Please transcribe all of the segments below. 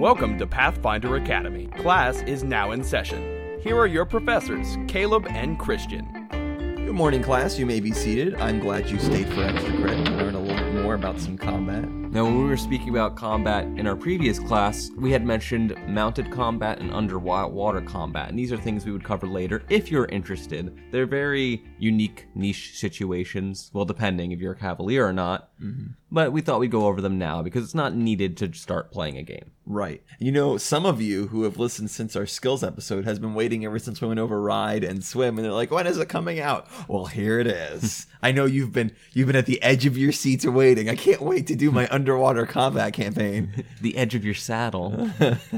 Welcome to Pathfinder Academy. Class is now in session. Here are your professors, Caleb and Christian. Good morning, class. You may be seated. I'm glad you stayed for extra credit to learn a little bit more about some combat. Now, when we were speaking about combat in our previous class, we had mentioned mounted combat and underwater combat, and these are things we would cover later if you're interested. They're very unique niche situations, well, depending if you're a cavalier or not. Mm-hmm. But we thought we'd go over them now because it's not needed to start playing a game. Right. You know, some of you who have listened since our skills episode has been waiting ever since we went over ride and swim, and they're like, "When is it coming out?" Well, here it is. I know you've been you've been at the edge of your seats waiting. I can't wait to do my underwater combat campaign. The edge of your saddle.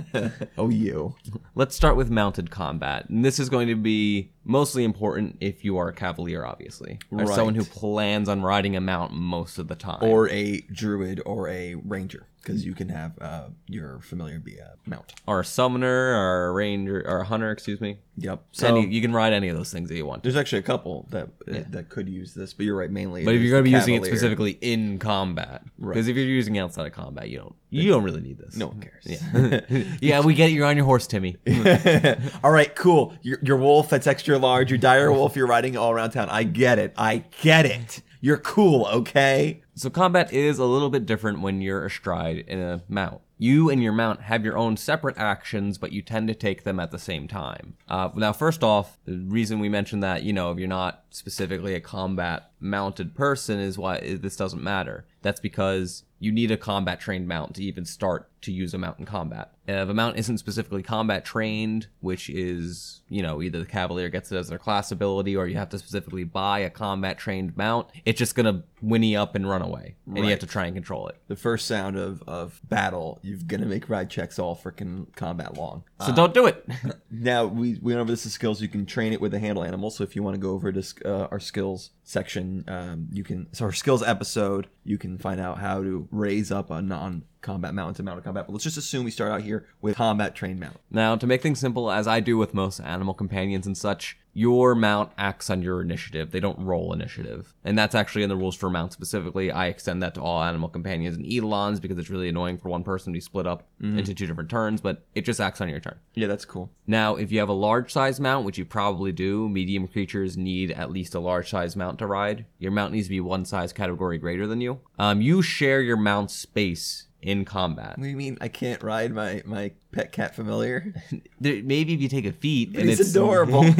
oh, you. Let's start with mounted combat. And this is going to be mostly important if you are a cavalier, obviously, or Right. someone who plans on riding a mount most of the time. Or a druid or a ranger, because you can have uh, your familiar be a mount. or a summoner, or a ranger, or a hunter, excuse me. Yep. So Any, you can ride any of those things that you want. there's actually a couple that that could use this, but you're right. Mainly, But if you're going to be the using it specifically in combat, Right. because if you're using outside of combat, you don't you don't really need this. no one cares. Yeah, yeah, we get it. You're on your horse, Timmy. all right, cool. Your, your wolf that's extra large, your dire wolf, you're riding all around town. I get it. I get it. You're cool, okay? So combat is a little bit different when you're astride in a mount. You and your mount have your own separate actions, but you tend to take them at the same time. Uh, now, first off, the reason we mentioned that, you know, if you're not specifically a combat mounted person, is why this doesn't matter. That's because you need a combat trained mount to even start to use a mount in combat. If a mount isn't specifically combat trained, which is, you know, either the cavalier gets it as their class ability or you have to specifically buy a combat trained mount, it's just gonna whinny up and run away. And you have to try and control it. The first sound of, of battle, you're going to make ride checks all freaking combat long. So don't do it. Now, we, we went over this as skills. You can train it with a handle animal. So if you want to go over to uh, our skills section, um, you can, so our skills episode, you can find out how to raise up a non combat mount to mount a combat. But let's just assume we start out here with combat trained mount. Now, to make things simple, as I do with most animal companions and such, your mount acts on your initiative. They don't roll initiative. And that's actually in the rules for mount specifically. I extend that to all animal companions and eidolons because it's really annoying for one person to be split up into two different turns, but it just acts on your turn. Yeah, that's cool. Now, if you have a large size mount, which you probably do, medium creatures need at least a large size mount to ride. Your mount needs to be one size category greater than you. Um, you share your mount space in combat. What do you mean I can't ride my, my pet cat familiar? There, maybe if you take a feat and He's it's adorable.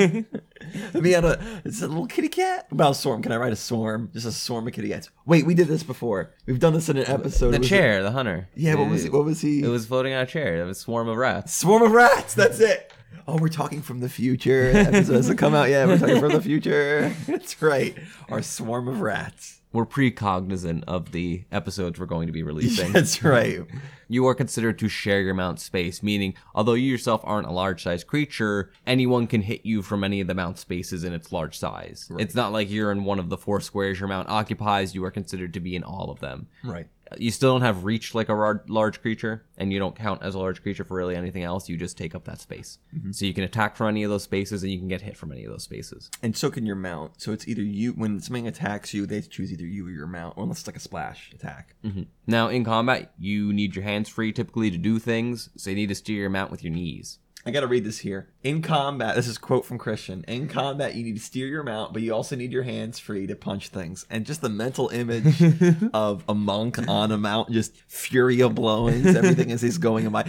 Let me out a it's a little kitty cat. About a swarm? Can I ride a swarm? Just a swarm of kitty cats. Wait, we did this before. We've done this in an episode. the Was it- chair, the hunter. Yeah, what was he? What was he? It was floating on a chair. It was a swarm of rats. swarm of rats. That's it. Oh, we're talking from the future. That episode hasn't come out yet. We're talking from the future. That's right. Our swarm of rats. We're pre-cognizant of the episodes we're going to be releasing. That's right. You are considered to share your mount space, meaning although you yourself aren't a large size creature, anyone can hit you from any of the mount spaces in its large size. It's not like you're in one of the four squares your mount occupies, you are considered to be in all of them. Right. You still don't have reach like a rar- large creature, and you don't count as a large creature for really anything else. You just take up that space. Mm-hmm. So you can attack from any of those spaces, and you can get hit from any of those spaces. And so can your mount. So it's either you when something attacks you, they choose either you or your mount, unless it's like a splash attack. Mm-hmm. Now, in combat, you need your hands free typically to do things, so you need to steer your mount with your knees. I gotta read this here. In combat, this is a quote from Christian. In combat, you need to steer your mount, but you also need your hands free to punch things. And just the mental image of a monk on a mount, just fury of blowings, everything as he's going in my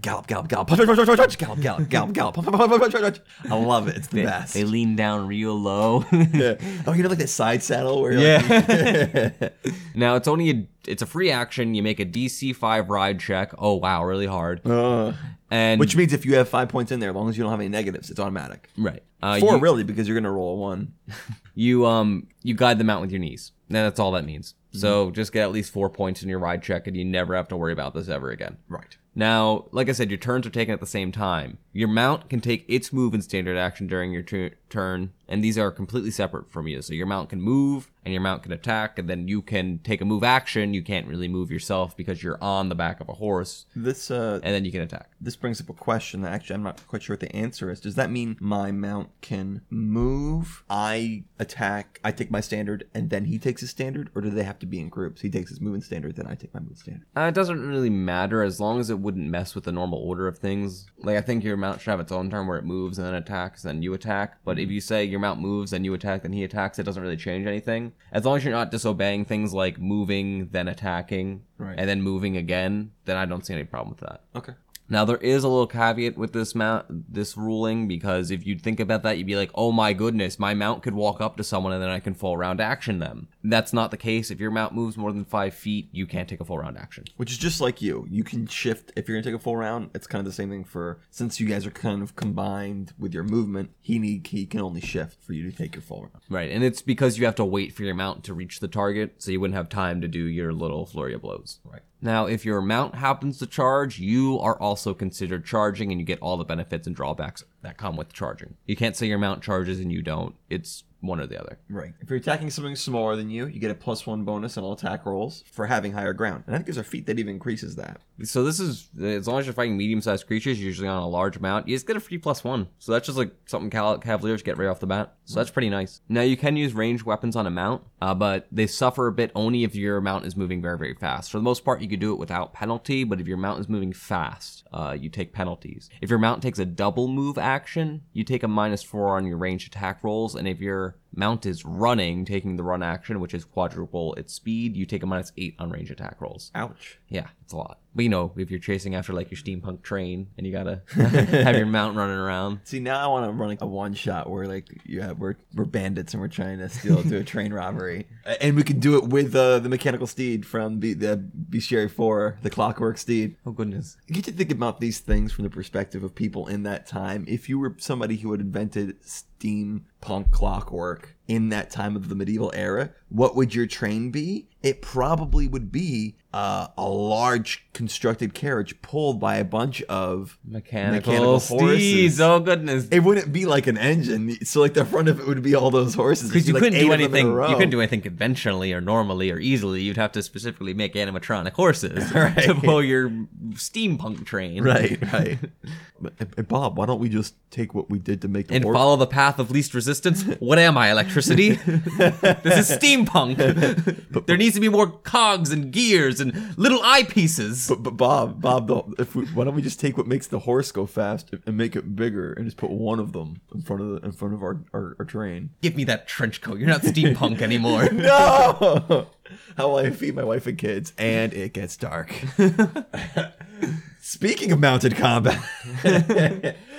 gallop, gallop, gallop, punch, punch, punch, punch, punch, gallop, gallop, gallop, gallop, punch, punch, punch, punch, punch. I love it. It's the They, best. they lean down real low. Yeah. Oh, you know, like that side saddle where you're like, now it's only a it's a free action. You make a DC five ride check. Oh wow, really hard. Uh, And which means if you have five points in there, as long as you don't have any negatives, it's automatic. right, uh, Four you, really, because you're gonna roll a one. you um you guide them out with your knees. And that's all that means. So just get at least four points in your ride check, and you never have to worry about this ever again. Right. Now, like I said, your turns are taken at the same time. Your mount can take its move and standard action during your tu- turn, and these are completely separate from you. So your mount can move, and your mount can attack, and then you can take a move action. You can't really move yourself because you're on the back of a horse, This uh, and then you can attack. this brings up a question that actually I'm not quite sure what the answer is. Does that mean my mount can move? I attack, I take my standard, and then he takes his standard, or do they have to be in groups? He takes his movement standard, then I take my movement standard. Uh, it doesn't really matter as long as it wouldn't mess with the normal order of things. Like I think your mount should have its own turn where it moves and then attacks, then you attack. But if you say your mount moves, and you attack, then he attacks, it doesn't really change anything. As long as you're not disobeying things like moving, then attacking, Right. and then moving again, then I don't see any problem with that. Okay. Now there is a little caveat with this mount, this ruling, because if you think about that, you'd be like, "Oh my goodness, my mount could walk up to someone and then I can full round action them." That's not the case. If your mount moves more than five feet, you can't take a full round action. Which is just like you. You can shift if you're gonna take a full round. It's kind of the same thing for since you guys are kind of combined with your movement. He need he can only shift for you to take your full round. Right, and it's because you have to wait for your mount to reach the target, so you wouldn't have time to do your little flurry of blows. Right. Now, if your mount happens to charge, you are also considered charging, and you get all the benefits and drawbacks that come with charging. You can't say your mount charges and you don't. It's one or the other. Right. If you're attacking something smaller than you, you get a plus one bonus on all attack rolls for having higher ground. And I think there's a feat that even increases that. So this is as long as you're fighting medium-sized creatures, usually on a large mount, you just get a free plus one. So that's just like something Cal- Cavaliers get right off the bat. So that's pretty nice. Now you can use ranged weapons on a mount, uh, but they suffer a bit only if your mount is moving very very fast. For the most part, you could do it without penalty, but if your mount is moving fast, uh, you take penalties. If your mount takes a double move action, you take a minus four on your ranged attack rolls, and if your mount is running, taking the run action, which is quadruple its speed, you take a minus eight on range attack rolls. Ouch. Yeah, it's a lot. But you know, if you're chasing after like your steampunk train and you gotta have your mount running around. See now I want to run like a one shot where like yeah we're we're bandits and we're trying to steal do a train robbery and we can do it with uh, the mechanical steed from the the Bestiary Four the Clockwork Steed. Oh goodness. You get to think about these things from the perspective of people in that time. If you were somebody who had invented steampunk clockwork in that time of the medieval era, what would your train be? It probably would be uh, a large constructed carriage pulled by a bunch of Mechanical, Mechanical horses. Oh goodness. It wouldn't be like an engine. So like the front of it would be all those horses. Because you couldn't do eight of them in a anything. You couldn't do anything conventionally or normally or easily. You'd have to specifically make animatronic horses Right. to pull your steampunk train. Right, right. but, Bob, why don't we just take what we did to make the And horse? follow the path of least resistance. What am I, electricity? this is steampunk. there needs to be more cogs and gears and little eyepieces. But, but Bob, Bob, if we, why don't we just take what makes the horse go fast and make it bigger and just put one of them in front of the, in front of our, our, our train? Give me that trench coat. You're not steampunk anymore. No. How will I feed my wife and kids? And it gets dark. Speaking of mounted combat,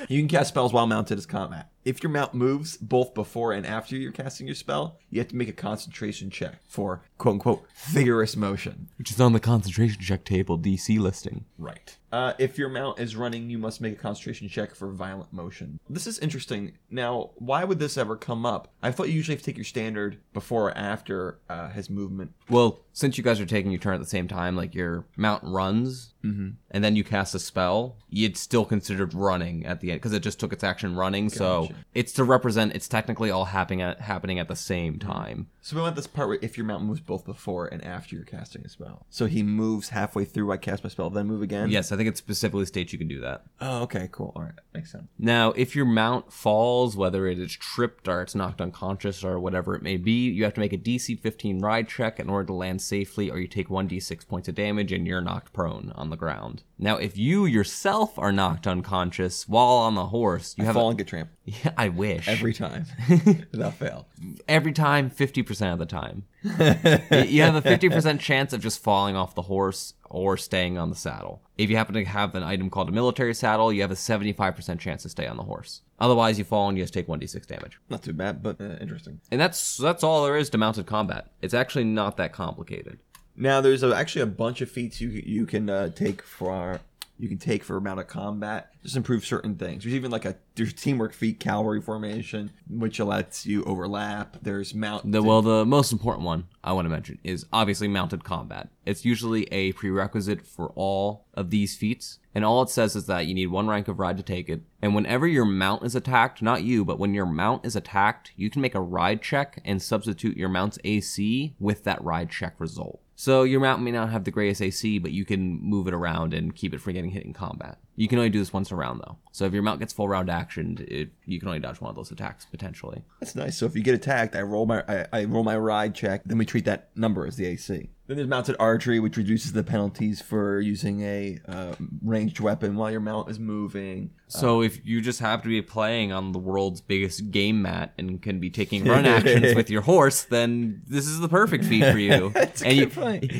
you can cast spells while mounted as combat. If your mount moves both before and after you're casting your spell, you have to make a concentration check for quote unquote vigorous motion. Which is on the concentration check table DC listing. Right. Uh, if your mount is running, you must make a concentration check for violent motion. This is interesting. Now, why would this ever come up? I thought you usually have to take your standard before or after uh, his movement. Well, since you guys are taking your turn at the same time, like your mount runs, mm-hmm. and then you cast a spell, it's still considered running at the end because it just took its action running. So it's to represent. It's technically all happening at happening at the same mm-hmm. time. So we want this part where if your mount moves both before and after you're casting a spell. So he moves halfway through. I cast my spell, then move again. Yes, I think it specifically states you can do that. Oh, okay, cool. All right, makes sense. Now, if your mount falls, whether it is tripped or it's knocked unconscious or whatever it may be, you have to make a DC 15 ride check in order to land safely, or you take 1d6 points of damage and you're knocked prone on the ground. Now, if you yourself are knocked unconscious while on the horse, you I have fall a, and get trampled yeah, I wish every time without fail. every time, 50% of the time. You have a 50% chance of just falling off the horse or staying on the saddle. If you happen to have an item called a military saddle, you have a 75% chance to stay on the horse. Otherwise, you fall and you just take 1d6 damage. Not too bad, but uh, interesting. And that's that's all there is to mounted combat. It's actually not that complicated. Now, there's a, actually a bunch of feats you you can uh, take for you can take for amount of combat. Just improve certain things. There's even like a there's teamwork feat, cavalry formation, which lets you overlap. There's mount. The well, the most important one I want to mention is obviously mounted combat. It's usually a prerequisite for all of these feats, and all it says is that you need one rank of ride to take it. And whenever your mount is attacked, not you, but when your mount is attacked, you can make a ride check and substitute your mount's AC with that ride check result. So your mount may not have the greatest AC, but you can move it around and keep it from getting hit in combat. You can only do this once a round though. So if your mount gets full round actioned, it, you can only dodge one of those attacks potentially. That's nice. So if you get attacked, I roll my I, I roll my ride check. Then we treat that number as the AC. Then there's mounted archery, which reduces the penalties for using a uh, ranged weapon while your mount is moving. So if you just happen to be playing on the world's biggest game mat and can be taking run actions with your horse, then this is the perfect feat for you. That's a and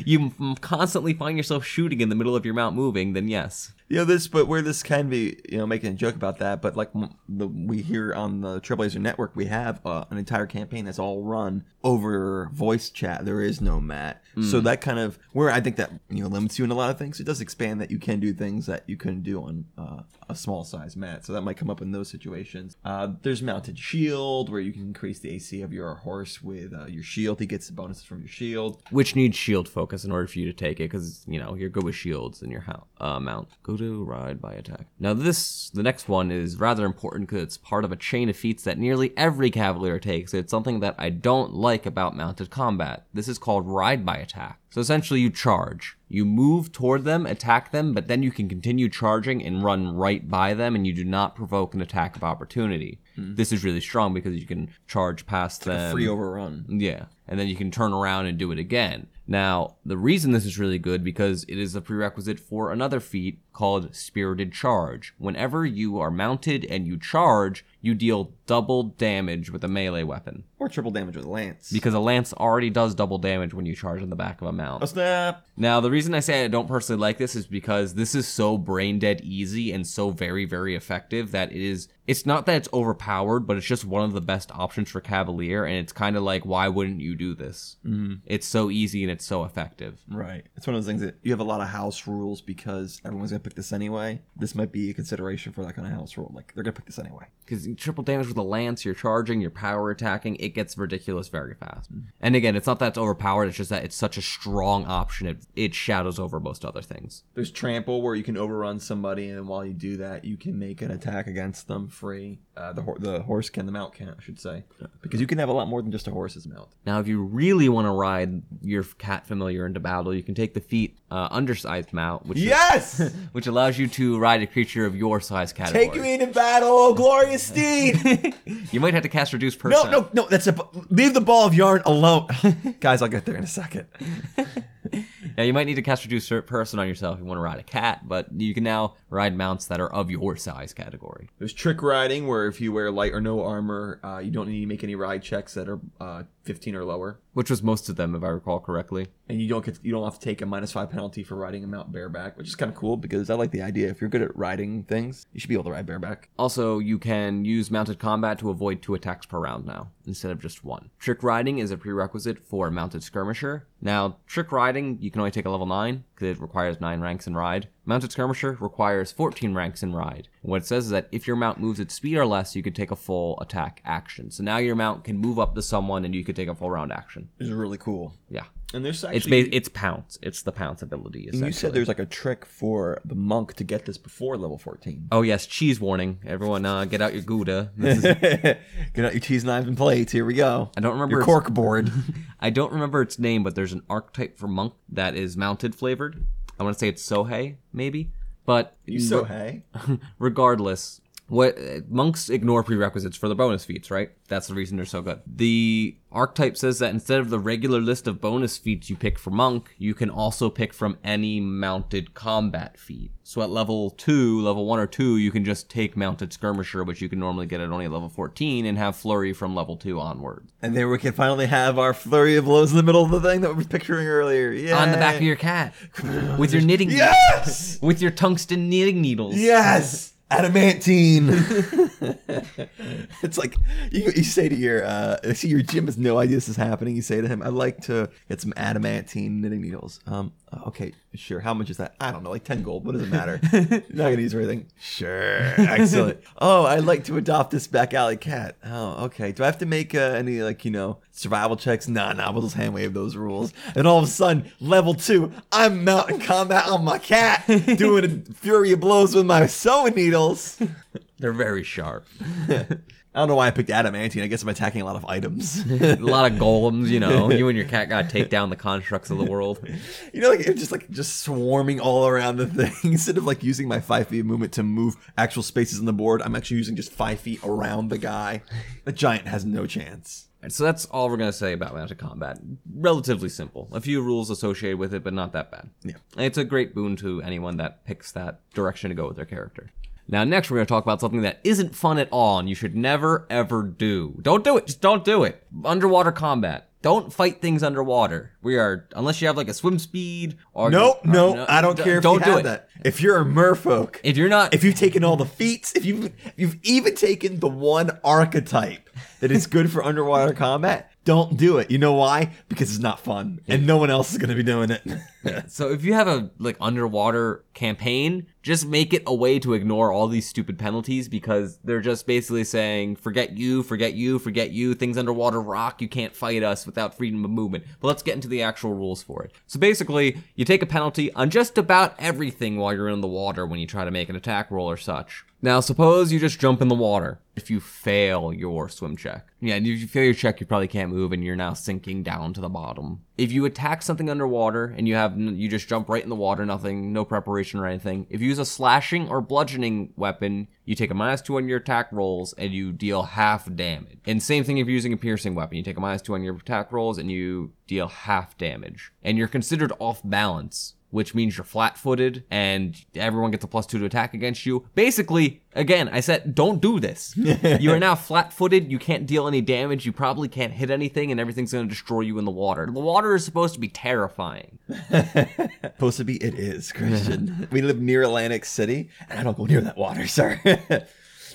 you, you constantly find yourself shooting in the middle of your mount moving, then yes. You know this, but where this can be, you know, making a joke about that, but like the we hear on the Trailblazer Network, we have uh, an entire campaign that's all run over voice chat. There is no mat, so that kind of where I think that you know limits you in a lot of things. It does expand that you can do things that you couldn't do on uh, a small size mat, so that might come up in those situations. Uh, there's mounted shield where you can increase the AC of your horse with uh, your shield. He gets the bonuses from your shield. Which needs shield focus in order for you to take it, because you know you're good with shields in your uh, mount. Go to ride by attack. Now this, the next one is rather important because it's part of a chain of feats that nearly every cavalier takes. It's something that I don't like about mounted combat. This is called ride by attack. So essentially, you charge. You move toward them, attack them, but then you can continue charging and run right by them, and you do not provoke an attack of opportunity. Hmm. This is really strong because you can charge past them. Free overrun. Yeah. And then you can turn around and do it again. Now, the reason this is really good because it is a prerequisite for another feat called Spirited Charge. Whenever you are mounted and you charge, you deal double damage with a melee weapon. Or triple damage with a lance. Because a lance already does double damage when you charge on the back of a mount. oh snap! Now, the reason I say I don't personally like this is because this is so brain dead easy and so very, very effective that it is. It's not that it's overpowered, but it's just one of the best options for Cavalier, and it's kind of like, why wouldn't you do this? Mm. It's so easy and it's so effective. Right. It's one of those things that you have a lot of house rules because everyone's gonna pick this anyway. This might be a consideration for that kind of house rule. Like they're gonna pick this anyway. Because triple damage with a lance, you're charging, you're power attacking, it gets ridiculous very fast. And again, it's not that it's overpowered, it's just that it's such a strong option, it, it shadows over most other things. There's trample where you can overrun somebody, and while you do that, you can make an attack against them free. Uh, the hor- the horse can, the mount can't, I should say, because you can have a lot more than just a horse's mount. Now, if you really want to ride your cat familiar into battle, you can take the feat uh, undersized mount, which Yes. which allows you to ride a creature of your size category. Take me into battle, oh glorious steed! You might have to cast reduce person. no, no, no. That's a leave the ball of yarn alone, guys. I'll get there in a second. Now, you might need to cast reduce person on yourself if you want to ride a cat, but you can now ride mounts that are of your size category. There's trick riding where if you wear light or no armor, uh, you don't need to make any ride checks that are uh, 15 or lower. Which was most of them, if I recall correctly. and you don't get you don't have to take a minus five penalty for riding a mount bareback, which is kind of cool because I like the idea. If you're good at riding things, you should be able to ride bareback. Also, you can use mounted combat to avoid two attacks per round now, instead of just one. Trick riding is a prerequisite for mounted skirmisher. Now, trick riding, you can only take a level 9, it requires 9 ranks in ride. Mounted skirmisher requires 14 ranks in ride. And what it says is that if your mount moves at speed or less, you could take a full attack action. So now your mount can move up to someone and you could take a full round action. Is really cool. Yeah. And there's It's actually ba- it's pounce. It's the pounce ability. and you said there's like a trick for the monk to get this before level 14. Oh yes, cheese warning. Everyone, uh, get out your Gouda. Is, Get out your cheese knives and plates. Here we go. I don't remember your cork board. I don't remember its name, but there's an archetype for monk that is mounted flavored. I want to say it's Sohei, maybe. But you so hey. regardless, what monks ignore prerequisites for the bonus feats, right? That's the reason they're so good. The archetype says that instead of the regular list of bonus feats you pick for monk, you can also pick from any mounted combat feat. So at level 2, level 1 or 2, you can just take mounted skirmisher, which you can normally get at only level 14, and have flurry from level 2 onward. And there we can finally have our flurry of blows in the middle of the thing that we were picturing earlier. Yeah. On the back of your cat. With your knitting Yes. with your tungsten knitting needles. Yes. Adamantine. it's like you, you say to your uh, see your GM has no idea this is happening. You say to him, "I'd like to get some adamantine knitting needles." Um, okay, sure. How much is that? I don't know, like ten gold. What does it matter? You're not gonna use it for anything. Sure, excellent. oh, I'd like to adopt this back alley cat. Oh, okay. Do I have to make uh, any like you know survival checks? Nah, nah. We'll just hand wave those rules. And all of a sudden, level two, I'm mountain combat on my cat, doing a fury of blows with my sewing needles. They're very sharp. I don't know why I picked adamantine. I guess I'm attacking a lot of items. a lot of golems, you know. You and your cat gotta take down the constructs of the world. you know, like it's just like just swarming all around the thing. Instead of like using my five feet of movement to move actual spaces on the board, I'm actually using just five feet around the guy. The giant has no chance. Alright, so that's all we're gonna say about mounted combat. Relatively simple. A few rules associated with it, but not that bad. Yeah. And it's a great boon to anyone that picks that direction to go with their character. Now, next we're going to talk about something that isn't fun at all and you should never ever do. Don't do it. Just don't do it. Underwater combat. Don't fight things underwater. We are, unless you have like a swim speed or. No, or- no, I don't d- care if don't you do have it. that. If you're a merfolk, If you're not, if you've taken all the feats, if you've if you've even taken the one archetype that is good for underwater combat, don't do it. You know why? Because it's not fun, and no one else is going to be doing it. So if you have a like underwater campaign, just make it a way to ignore all these stupid penalties because they're just basically saying forget you, forget you, forget you, things underwater rock, you can't fight us without freedom of movement. But let's get into the actual rules for it. So basically, you take a penalty on just about everything while you're in the water when you try to make an attack roll or such. Now, suppose you just jump in the water. If you fail your swim check, yeah, if you fail your check, you probably can't move, and you're now sinking down to the bottom. If you attack something underwater and you have you just jump right in the water, nothing, no preparation or anything. If you use a slashing or bludgeoning weapon, you take a minus two on your attack rolls and you deal half damage. And same thing if you're using a piercing weapon, you take a minus two on your attack rolls and you deal half damage. And you're considered off balance which means you're flat footed and everyone gets a plus two to attack against you. Basically, again, I said, don't do this. you are now flat footed. You can't deal any damage. You probably can't hit anything, and everything's going to destroy you in the water. The water is supposed to be terrifying. Supposed to be, it is Christian. we live near Atlantic City, and I don't go near that water, sir.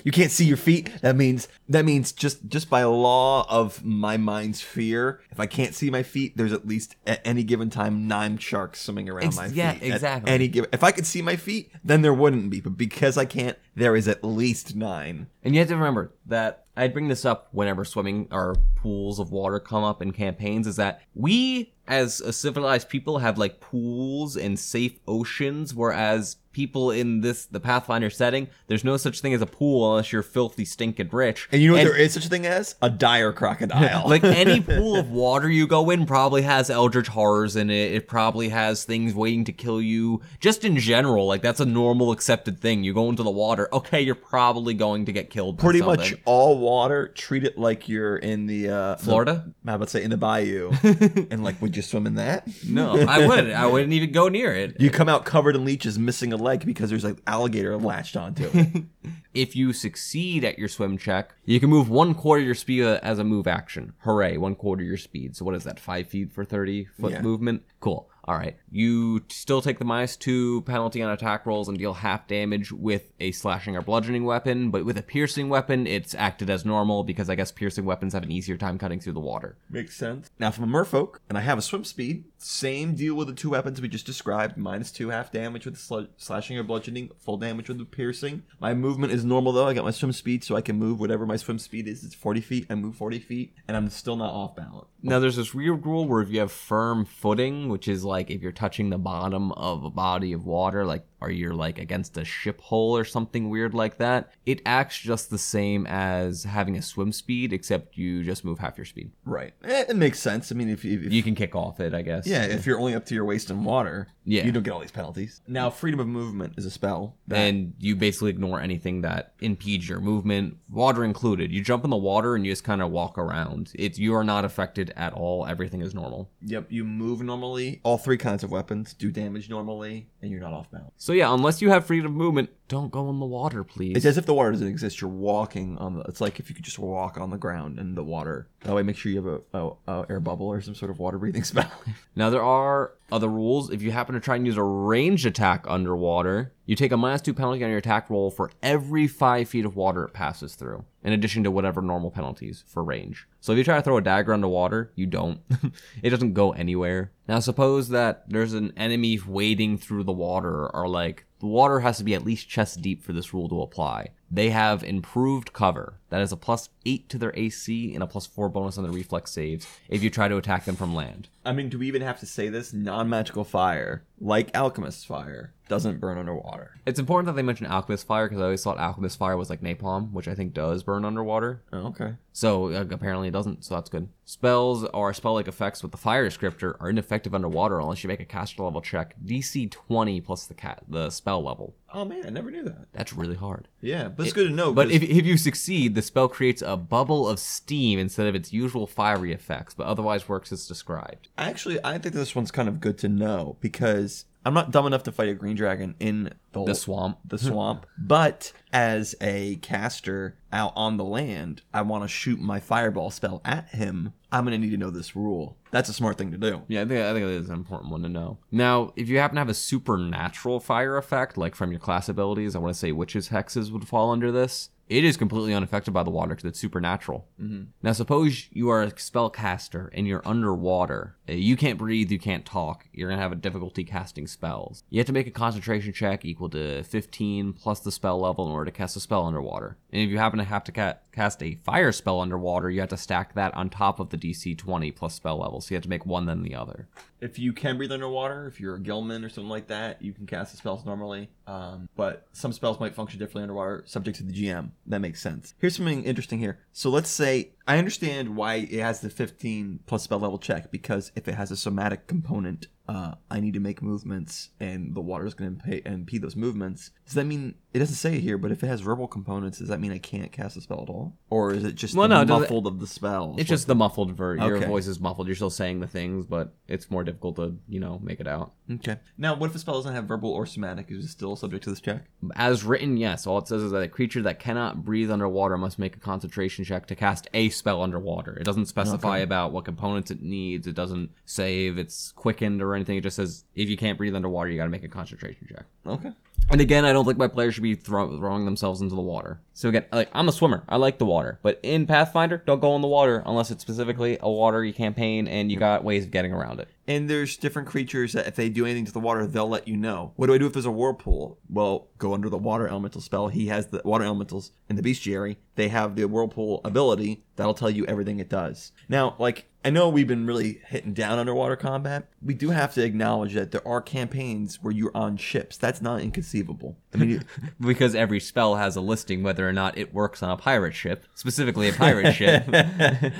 You can't see your feet. That means that means just just by law of my mind's fear, if I can't see my feet, there's at least at any given time nine sharks swimming around Ex- my feet. yeah, exactly. any given, if I could see my feet, then there wouldn't be. But because I can't, there is at least nine. And you have to remember that I bring this up whenever swimming or pools of water come up in campaigns is that we as a civilized people have like pools and safe oceans whereas people in this the pathfinder setting there's no such thing as a pool unless you're filthy stinking rich And you know what there is such a thing as a dire crocodile. like any pool of water you go in probably has eldritch horrors in it it probably has things waiting to kill you just in general like that's a normal accepted thing you go into the water okay you're probably going to get killed pretty much all water. Treat it like you're in the uh, Florida? The, I would say in the bayou, and like, would you swim in that? No, I wouldn't. I wouldn't even go near it. You come out covered in leeches, missing a leg because there's like alligator latched onto it. If you succeed at your swim check, you can move one quarter your speed uh, as a move action. Hooray, one quarter your speed. So what is that? Five feet for thirty foot Yeah. movement. Cool. All right. You still take the minus two penalty on attack rolls and deal half damage with a slashing or bludgeoning weapon, but with a piercing weapon, it's acted as normal because I guess piercing weapons have an easier time cutting through the water. Makes sense. Now, if I'm a merfolk and I have a swim speed, same deal with the two weapons we just described: minus two half damage with the sl- slashing or bludgeoning, full damage with the piercing. My movement is normal though. I got my swim speed, so I can move whatever my swim speed is. It's 40 feet. I move 40 feet, and I'm still not off balance. Now, there's this weird rule where if you have firm footing, which is like if you're touching the bottom of a body of water, like, or you're like against a ship hole or something weird like that, it acts just the same as having a swim speed, except you just move half your speed. Right. Eh, it makes sense. I mean, if, if, if You can kick off it, I guess. Yeah, if you're only up to your waist in water, Yeah. you don't get all these penalties. Now, freedom of movement is a spell. that- And you basically ignore anything that impedes your movement, water included. You jump in the water and you just kind of walk around. It you are not affected at all. Everything is normal. yep, you move normally. All three kinds of weapons do damage normally, and you're not off balance. So yeah, unless you have freedom of movement, don't go in the water, please. It's as if the water doesn't exist. You're walking on the. It's like if you could just walk on the ground in the water. That way, make sure you have a, a, a air bubble or some sort of water breathing spell. Now there are other rules. If you happen to try and use a ranged attack underwater, you take a minus two penalty on your attack roll for every five feet of water it passes through, in addition to whatever normal penalties for range. So if you try to throw a dagger underwater, you don't. it doesn't go anywhere. Now suppose that there's an enemy wading through the water, or like the water has to be at least chest deep for this rule to apply. They have improved cover. That is a plus 8 to their AC and a plus 4 bonus on their reflex saves if you try to attack them from land. I mean, do we even have to say this? Non-magical fire, like alchemist's fire, doesn't burn underwater. It's important that they mention alchemist fire because I always thought alchemist fire was like napalm, which I think does burn underwater. Oh, okay. So uh, apparently it doesn't, so that's good. Spells or spell-like effects with the fire descriptor are ineffective underwater unless you make a caster level check DC 20 plus the cat the spell level. Oh man, I never knew that. That's really hard. Yeah, but it's good to know. But if, if you succeed, the spell creates a bubble of steam instead of its usual fiery effects, but otherwise works as described. Actually, I think this one's kind of good to know because I'm not dumb enough to fight a green dragon in the, The swamp. The swamp. but as a caster out on the land, I want to shoot my fireball spell at him. I'm gonna need to know this rule. That's a smart thing to do. Yeah, I think I think it is an important one to know. Now, if you happen to have a supernatural fire effect, like from your class abilities, I want to say witches hexes would fall under this. It is completely unaffected by the water because it's supernatural. Mm-hmm. Now, suppose you are a spellcaster and you're underwater. Uh, You can't breathe, you can't talk. You're gonna have a difficulty casting spells. You have to make a concentration check equal to 15 plus the spell level in order to cast a spell underwater. And if you happen to have to ca- cast a fire spell underwater, you have to stack that on top of the DC 20 plus spell level. So you have to make one then the other. If you can breathe underwater, if you're a Gillman or something like that, you can cast the spells normally. Um, but some spells might function differently underwater, subject to the GM. That makes sense. Here's something interesting here. So let's say I understand why it has the 15 plus spell level check because if it has a somatic component, uh, I need to make movements, and the water is going to impede those movements. Does that mean it doesn't say it here? But if it has verbal components, does that mean I can't cast a spell at all, or is it just Well, the no, it muffled of the spells? It's just the muffled ver Your voice is muffled. You're still saying the things, but it's more difficult to, you know, make it out. okay. Now, what if a spell doesn't have verbal or somatic? Is it still subject to this check? As written, yes. All it says is that a creature that cannot breathe underwater must make a concentration check to cast a spell underwater. It doesn't specify about what components it needs. It doesn't say if it's quickened or anything. It just says if you can't breathe underwater, you got to make a concentration check. Okay. And again, I don't think my players should be throw- throwing themselves into the water. So again, like I'm a swimmer, I like the water, but in Pathfinder, don't go in the water unless it's specifically a watery campaign and you got ways of getting around it. And there's different creatures that if they do anything to the water, they'll let you know. What do I do if there's a whirlpool? Well, go under the water elemental spell. He has the water elementals in the bestiary. They have the whirlpool ability that'll tell you everything it does. Now, like I know we've been really hitting down underwater combat. We do have to acknowledge that there are campaigns where you're on ships. That's not inconceivable. I mean, Because every spell has a listing whether or not it works on a pirate ship, specifically a pirate ship.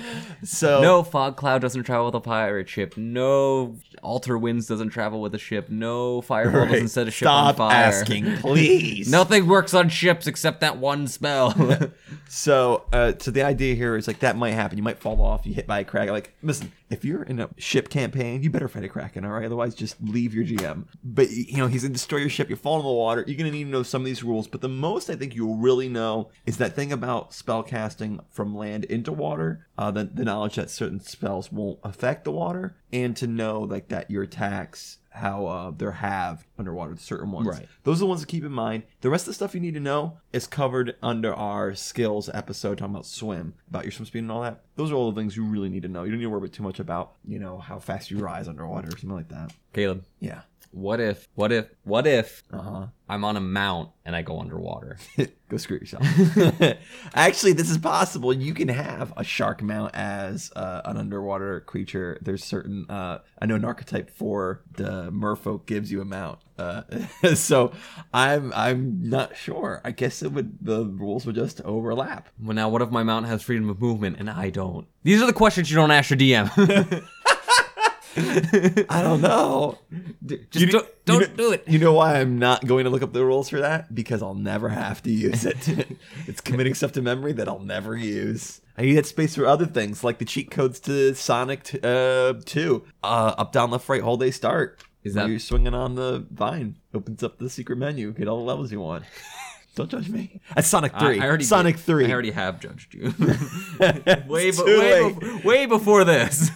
so No fog cloud doesn't travel with a pirate ship. No alter winds doesn't travel with a ship. No fireball Right. doesn't set a ship Stop on fire. asking, please. Nothing works on ships except that one spell. So, uh, so the idea here is like that might happen. You might fall off. You hit by a kraken. Like, listen, if you're in a ship campaign, you better fight a kraken. All right, otherwise, just leave your GM. But you know, he's gonna destroy your ship. You fall in the water. You're gonna need to know some of these rules. But the most I think you'll really know is that thing about spell casting from land into water. Uh, the, the knowledge that certain spells won't affect the water, and to know like that your attacks how uh, they're halved underwater, certain ones. Right. Those are the ones to keep in mind. The rest of the stuff you need to know is covered under our skills episode talking about swim, about your swim speed and all that. Those are all the things you really need to know. You don't need to worry about too much about, you know, how fast you rise underwater or something like that. Caleb, Yeah. what if, what if, what if Uh huh. I'm on a mount and I go underwater? Go screw yourself. Actually, this is possible. You can have a shark mount as uh, an underwater creature. There's certain, uh, I know an archetype for the merfolk gives you a mount. Uh, so I'm I'm not sure. I guess it would the rules would just overlap. Well, now what if my mount has freedom of movement and I don't? These are the questions you don't ask your DM. I don't know. Just You- don't, don't know- do it. You know why I'm not going to look up the rules for that? Because I'll never have to use it. it's committing stuff to memory that I'll never use. I need that space for other things, like the cheat codes to Sonic t- uh, 2. Uh, up, down, left, right, whole day start. Is that- you're swinging on the vine? Opens up the secret menu. Get all the levels you want. Don't judge me. That's Sonic 3. I, I already Sonic did. 3. I already have judged you. way, be- way, bef- way before this.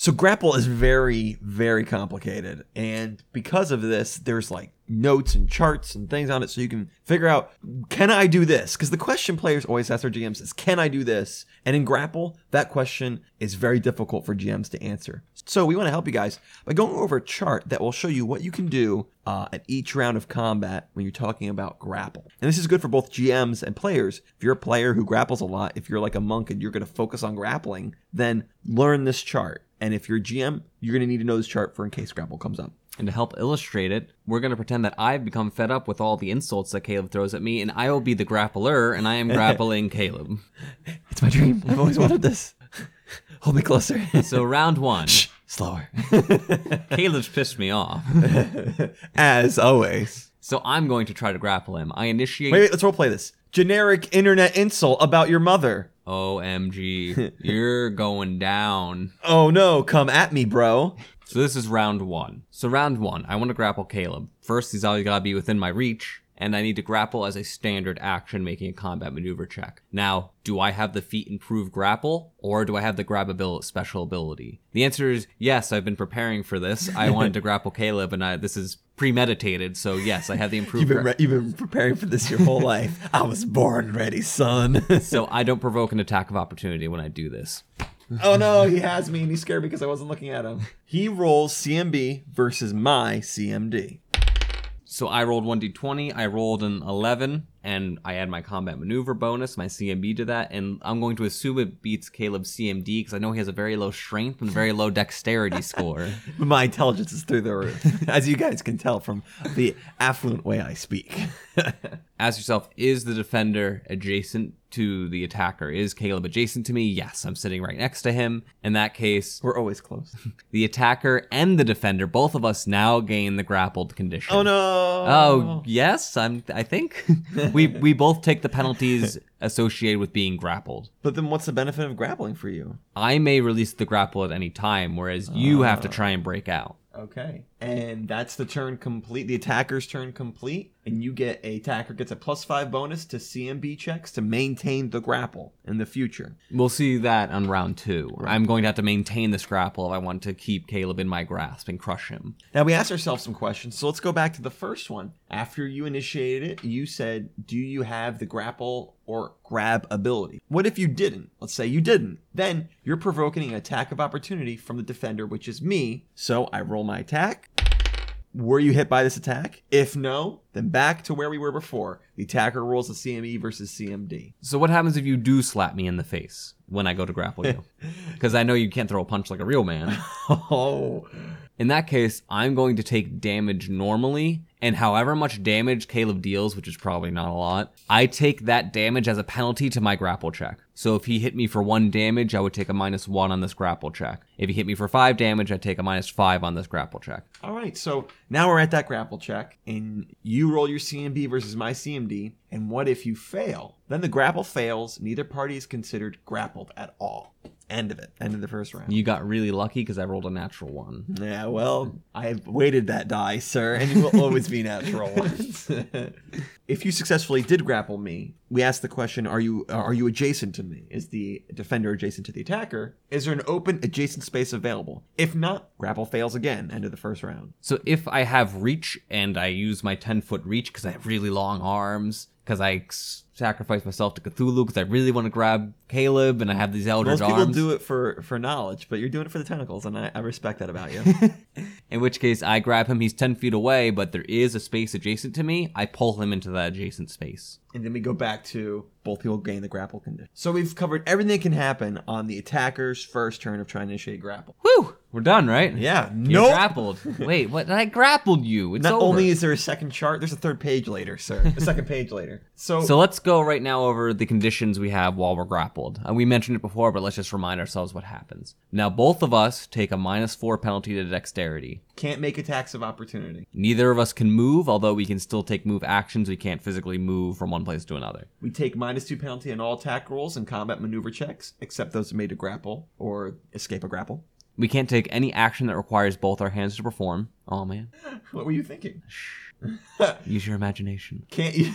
So grapple is very, very complicated, and because of this, there's like notes and charts and things on it so you can figure out can I do this? Because the question players always ask their GMs is can I do this? And in grapple, that question is very difficult for GMs to answer. So we want to help you guys by going over a chart that will show you what you can do uh, at each round of combat when you're talking about grapple. And this is good for both GMs and players. If you're a player who grapples a lot, if you're like a monk and you're going to focus on grappling, then learn this chart. And if you're a GM, you're going to need to know this chart for in case grapple comes up. And to help illustrate it, we're going to pretend that I've become fed up with all the insults that Caleb throws at me, and I will be the grappler, and I am grappling Caleb. It's my dream. I've always wanted this. Hold me closer. So, round one. Slower. Caleb's pissed me off. As always. So, I'm going to try to grapple him. I initiate. Wait, wait, let's role play this. Generic internet insult about your mother. OMG. You're going down. Oh no, come at me, bro. So, this is round one. So, round one, I want to grapple Caleb. First, he's always got to be within my reach. And I need to grapple as a standard action, making a combat maneuver check. Now, do I have the feat improve grapple, or do I have the grab ability, special ability? The answer is yes. I've been preparing for this. I wanted to grapple Caleb, and I, this is premeditated. So yes, I have the improved. You've been, re- you've been preparing for this your whole life. I was born ready, son. so I don't provoke an attack of opportunity when I do this. Oh no, he has me and he's scared me because I wasn't looking at him. He rolls CMB versus my CMD. So I rolled 1d20, I rolled an 11, and I add my combat maneuver bonus, my CMB to that, and I'm going to assume it beats Caleb's CMD because I know he has a very low strength and a very low dexterity score. My intelligence is through the roof, as you guys can tell from the affluent way I speak. Ask yourself, is the defender adjacent to the attacker? Is Caleb adjacent to me? Yes, I'm sitting right next to him. In that case, We're always close. the attacker and the defender, both of us now gain the grappled condition. Oh no! Oh yes, I'm. I think we we both take the penalties associated with being grappled. But then what's the benefit of grappling for you? I may release the grapple at any time, whereas you ah. have to try and break out. Okay. And that's the turn complete, the attacker's turn complete, and you get a attacker gets a plus five bonus to CMB checks to maintain the grapple in the future. We'll see that on round two. I'm going to have to maintain this grapple if I want to keep Caleb in my grasp and crush him. Now we asked ourselves some questions, so let's go back to the first one. After you initiated it, you said, "Do you have the grapple or grab ability?" What if you didn't? Let's say you didn't. Then you're provoking an attack of opportunity from the defender, which is me. So I roll my attack. Were you hit by this attack? If no, then back to where we were before. The attacker rolls a CMB versus CMD. So what happens if you do slap me in the face when I go to grapple you? Because I know you can't throw a punch like a real man. Oh, In that case, I'm going to take damage normally, and however much damage Caleb deals, which is probably not a lot, I take that damage as a penalty to my grapple check. So if he hit me for one damage, I would take a minus one on this grapple check. If he hit me for five damage, I'd take a minus five on this grapple check. All right, so now we're at that grapple check, and you roll your CMB versus my CMD. And what if you fail? Then the grapple fails. Neither party is considered grappled at all. End of it. End of the first round. You got really lucky because I rolled a natural one. yeah, well, I've weighted that die, sir, and you will always be natural ones. if you successfully did grapple me, we ask the question: Are you are you adjacent to me? Is the defender adjacent to the attacker? Is there an open adjacent space available? If not, grapple fails again. End of the first round. So if I have reach and I use my 10 foot reach because I have really long arms, because I sacrifice myself to Cthulhu because I really want to grab Caleb and I have these eldritch Most people arms. do it for for knowledge, but you're doing it for the tentacles, and I, I respect that about you. In which case, I grab him. He's 10 feet away, but there is a space adjacent to me. I pull him into that adjacent space. and then we go back to both people gain the grapple condition. So we've covered everything that can happen on the attacker's first turn of trying to initiate grapple. Whew! We're done, right? Yeah, no. grappled. Wait, what? I grappled you. It's Not over. only is there a second chart, there's a third page later, sir. A second page later. So, So let's go right now over the conditions we have while we're grappled. And we mentioned it before, but let's just remind ourselves what happens. Now, both of us take a minus four penalty to dexterity. can't make attacks of opportunity. Neither of us can move, although we can still take move actions. We can't physically move from one place to another. We take minus two penalty on all attack rolls and combat maneuver checks, except those made to grapple or escape a grapple. We can't take any action that requires both our hands to perform. Oh man, What were you thinking? Shh. use your imagination. Can't you?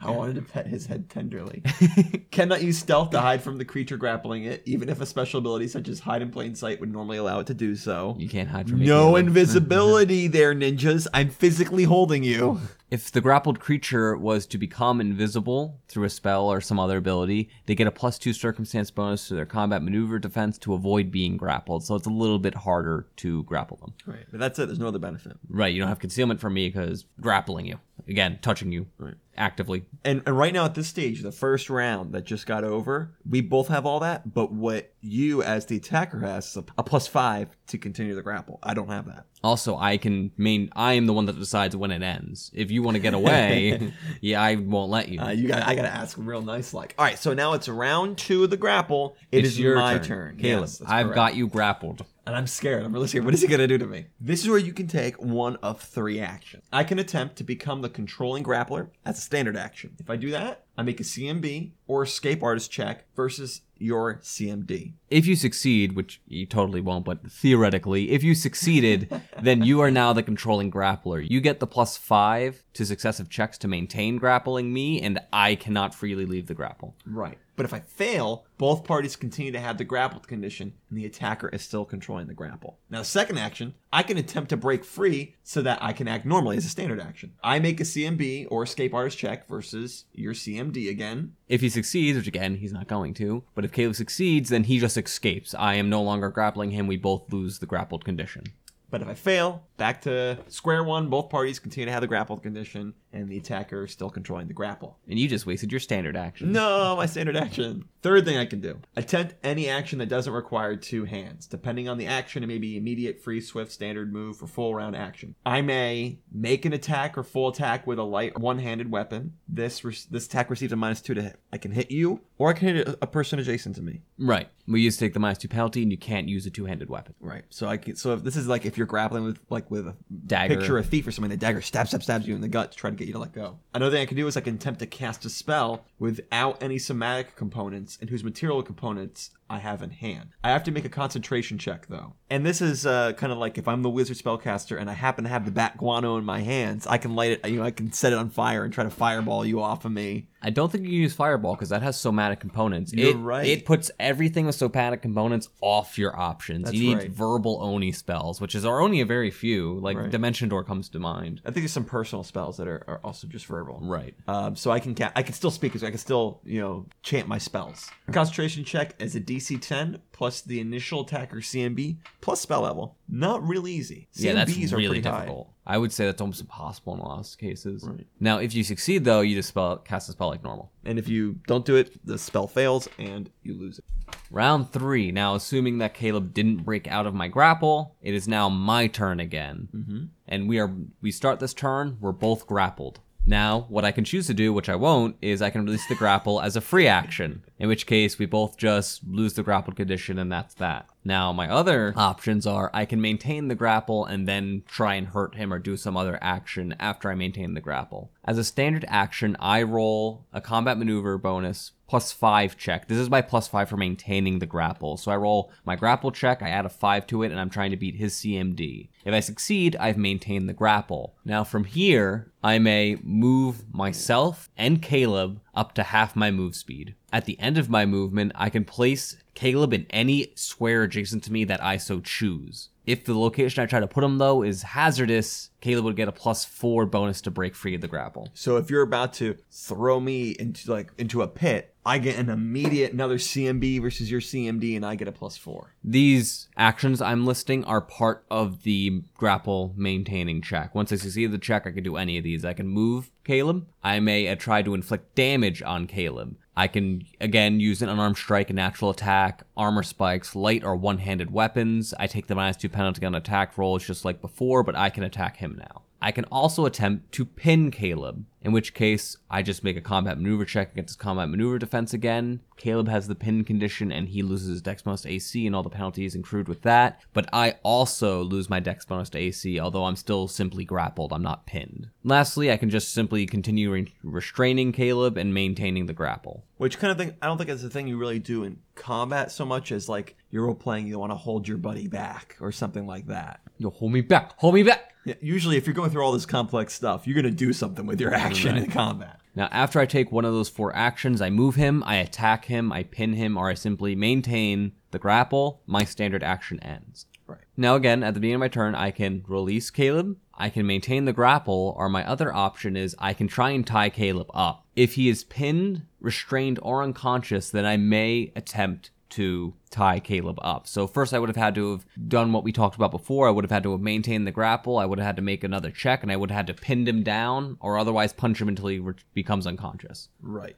I wanted to pet his head tenderly. Cannot use stealth to hide from the creature grappling it, even if a special ability such as hide in plain sight would normally allow it to do so. You can't hide from me. No invisibility there, ninjas. I'm physically holding you. If the grappled creature was to become invisible through a spell or some other ability, they get a plus two circumstance bonus to their combat maneuver defense to avoid being grappled. So it's a little bit harder to grapple them. Right, but that's it. There's no other benefit. Right, you don't have concealment from me because grappling you. Again, touching you Right. actively. And, and right now at this stage, the first round that just got over, we both have all that. But what you, as the attacker, has is a, a plus five to continue the grapple. I don't have that. Also, I can mean I am the one that decides when it ends. If you want to get away, yeah, I won't let you. Uh, you got. I got to ask real nice, like. All right, so now it's round two of the grapple. It it's is your my turn, turn. Caleb. Yes, I've correct. got you grappled. And I'm scared. I'm really scared. What is he gonna do to me? This is where you can take one of three actions. I can attempt to become the controlling grappler. That's a standard action. If I do that, I make a CMB or escape artist check versus your CMD. If you succeed, which you totally won't, but theoretically, if you succeeded, then you are now the controlling grappler. You get the plus five to successive checks to maintain grappling me, and I cannot freely leave the grapple. Right. But if I fail, both parties continue to have the grappled condition, and the attacker is still controlling the grapple. Now, the second action, I can attempt to break free so that I can act normally as a standard action. I make a CMB or escape artist check versus your CMD again. If he succeeds, which again, he's not going to, but if Caleb succeeds, then he just escapes. I am no longer grappling him. We both lose the grappled condition. But if I fail, back to square one, both parties continue to have the grappled condition, and the attacker is still controlling the grapple. And you just wasted your standard action. No, my standard action. Third thing I can do attempt any action that doesn't require two hands. Depending on the action, it may be immediate, free, swift, standard move, or full round action. I may make an attack or full attack with a light one handed weapon. This, re- this attack receives a minus two to hit. I can hit you, or I can hit a, a person adjacent to me. Right. We used to take the minus two penalty, and you can't use a two handed weapon. Right. So I can, so if this is like if you're grappling with like with a Dagger. picture of a thief or something, the dagger stab stab stabs you in the gut to try to get you to let go. Another thing I can do is I can attempt to cast a spell without any somatic components and whose material components I have in hand. I have to make a concentration check though. And this is uh, kind of like if I'm the wizard spellcaster and I happen to have the bat guano in my hands, I can light it, you know, I can set it on fire and try to fireball you off of me. I don't think you can use Fireball because that has somatic components. You're it, right. It puts everything with somatic components off your options. That's you need right. verbal Oni spells, which is are only a very few. Like Right. Dimension Door comes to mind. I think there's some personal spells that are, are also just verbal. Right. Um, so I can ca- I can still speak, I can still you know chant my spells. Concentration check is a DC 10 plus the initial attacker CMB plus spell level. Not real easy. CMBs yeah, that's are really pretty high. difficult. I would say that's almost impossible in a lot of cases. Right. Now, if you succeed though, you just spell cast a spell like normal. And if you don't do it, the spell fails and you lose it. Round three. Now, assuming that Caleb didn't break out of my grapple, it is now my turn again. Mm-hmm. And we are we start this turn. We're both grappled. Now, what I can choose to do, which I won't, is I can release the grapple as a free action. In which case, we both just lose the grappled condition, and that's that. Now, my other options are I can maintain the grapple and then try and hurt him or do some other action after I maintain the grapple. As a standard action, I roll a combat maneuver bonus plus five check. This is my plus five for maintaining the grapple. So I roll my grapple check, I add a five to it, and I'm trying to beat his CMD. If I succeed, I've maintained the grapple. Now from here, I may move myself and Caleb up to half my move speed. At the end of my movement, I can place Caleb in any square adjacent to me that I so choose. If the location I try to put him though is hazardous, Caleb would get a plus four bonus to break free of the grapple. So if you're about to throw me into like into a pit, I get an immediate another CMB versus your CMD, and I get a plus four. These actions I'm listing are part of the grapple maintaining check. Once I succeed the check, I can do any of these. I can move Caleb. I may uh, try to inflict damage on Caleb. I can again use an unarmed strike, a natural attack, armor spikes, light or one-handed weapons. I take the minus two penalty on attack rolls just like before, but I can attack him now. I can also attempt to pin Caleb, in which case I just make a combat maneuver check against his combat maneuver defense again. Caleb has the pin condition and he loses his dex bonus to AC and all the penalties accrued with that, but I also lose my dex bonus to AC, although I'm still simply grappled, I'm not pinned. Lastly, I can just simply continue re- restraining Caleb and maintaining the grapple. Which kind of thing? I don't think it's a thing you really do in combat so much as like you're role playing. You want to hold your buddy back or something like that. Yo, hold me back, hold me back! Yeah, usually, if you're going through all this complex stuff, you're gonna do something with your action in combat. Now, after I take one of those four actions, I move him, I attack him, I pin him, or I simply maintain the grapple. My standard action ends. Right. Now, again, at the beginning of my turn, I can release Caleb, I can maintain the grapple, or my other option is I can try and tie Caleb up. If he is pinned, restrained, or unconscious, then I may attempt to tie Caleb up. So first I would have had to have done what we talked about before. I would have had to have maintained the grapple. I would have had to make another check and I would have had to pin him down or otherwise punch him until he re- becomes unconscious. Right.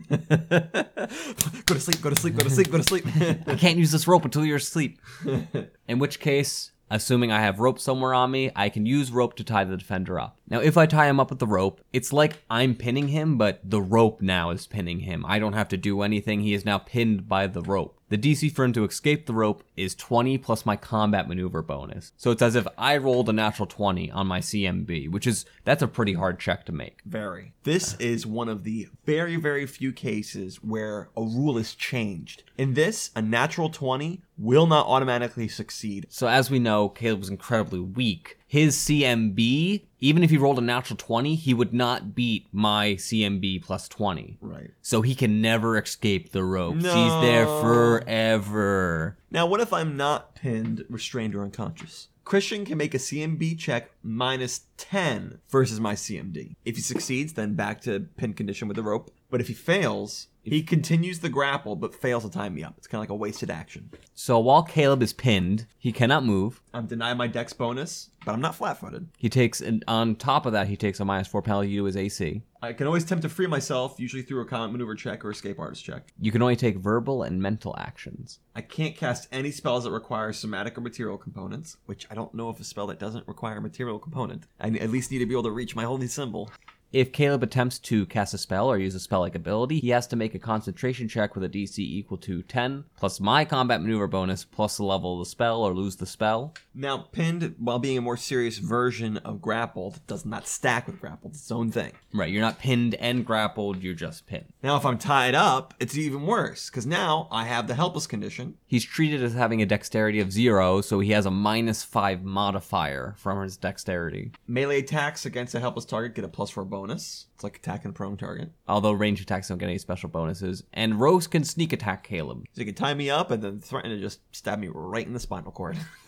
go to sleep, go to sleep, go to sleep, go to sleep. I can't use this rope until you're asleep. In which case, assuming I have rope somewhere on me, I can use rope to tie the defender up. Now, if I tie him up with the rope, it's like I'm pinning him, but the rope now is pinning him. I don't have to do anything. He is now pinned by the rope. The DC for him to escape the rope is 20 plus my combat maneuver bonus. So it's as if I rolled a natural 20 on my CMB, which is that's a pretty hard check to make. Very. This is one of the very, very few cases where a rule is changed. In this, a natural 20 will not automatically succeed. So as we know, Caleb was incredibly weak. His CMB, even if he rolled a natural 20, he would not beat my CMB plus 20. Right. So he can never escape the ropes. He's there forever. Now, what if I'm not pinned, restrained, or unconscious? Christian can make a CMB check minus 10 versus my CMD. If he succeeds, then back to pin condition with the rope. But if he fails, he continues the grapple but fails to tie me up. It's kind of like a wasted action. So while Caleb is pinned, he cannot move. I'm denied my dex bonus, but I'm not flat footed. He takes, and on top of that, he takes a minus four penalty to his AC. I can always attempt to free myself, usually through a combat maneuver check or escape artist check. You can only take verbal and mental actions. I can't cast any spells that require somatic or material components, which I don't know if a spell that doesn't require a material component. I at least need to be able to reach my holy symbol. If Caleb attempts to cast a spell or use a spell like ability, he has to make a concentration check with a DC equal to 10, plus my combat maneuver bonus, plus the level of the spell or lose the spell. Now, pinned, while being a more serious version of grappled, does not stack with grappled. It's its own thing. Right, you're not pinned and grappled, you're just pinned. Now, if I'm tied up, it's even worse, because now I have the helpless condition. He's treated as having a dexterity of zero, so he has a minus five modifier from his dexterity. Melee attacks against a helpless target get a plus four bonus. It's like attacking a prone target. Although range attacks don't get any special bonuses. And Rose can sneak attack Caleb. So you can tie me up and then threaten to just stab me right in the spinal cord.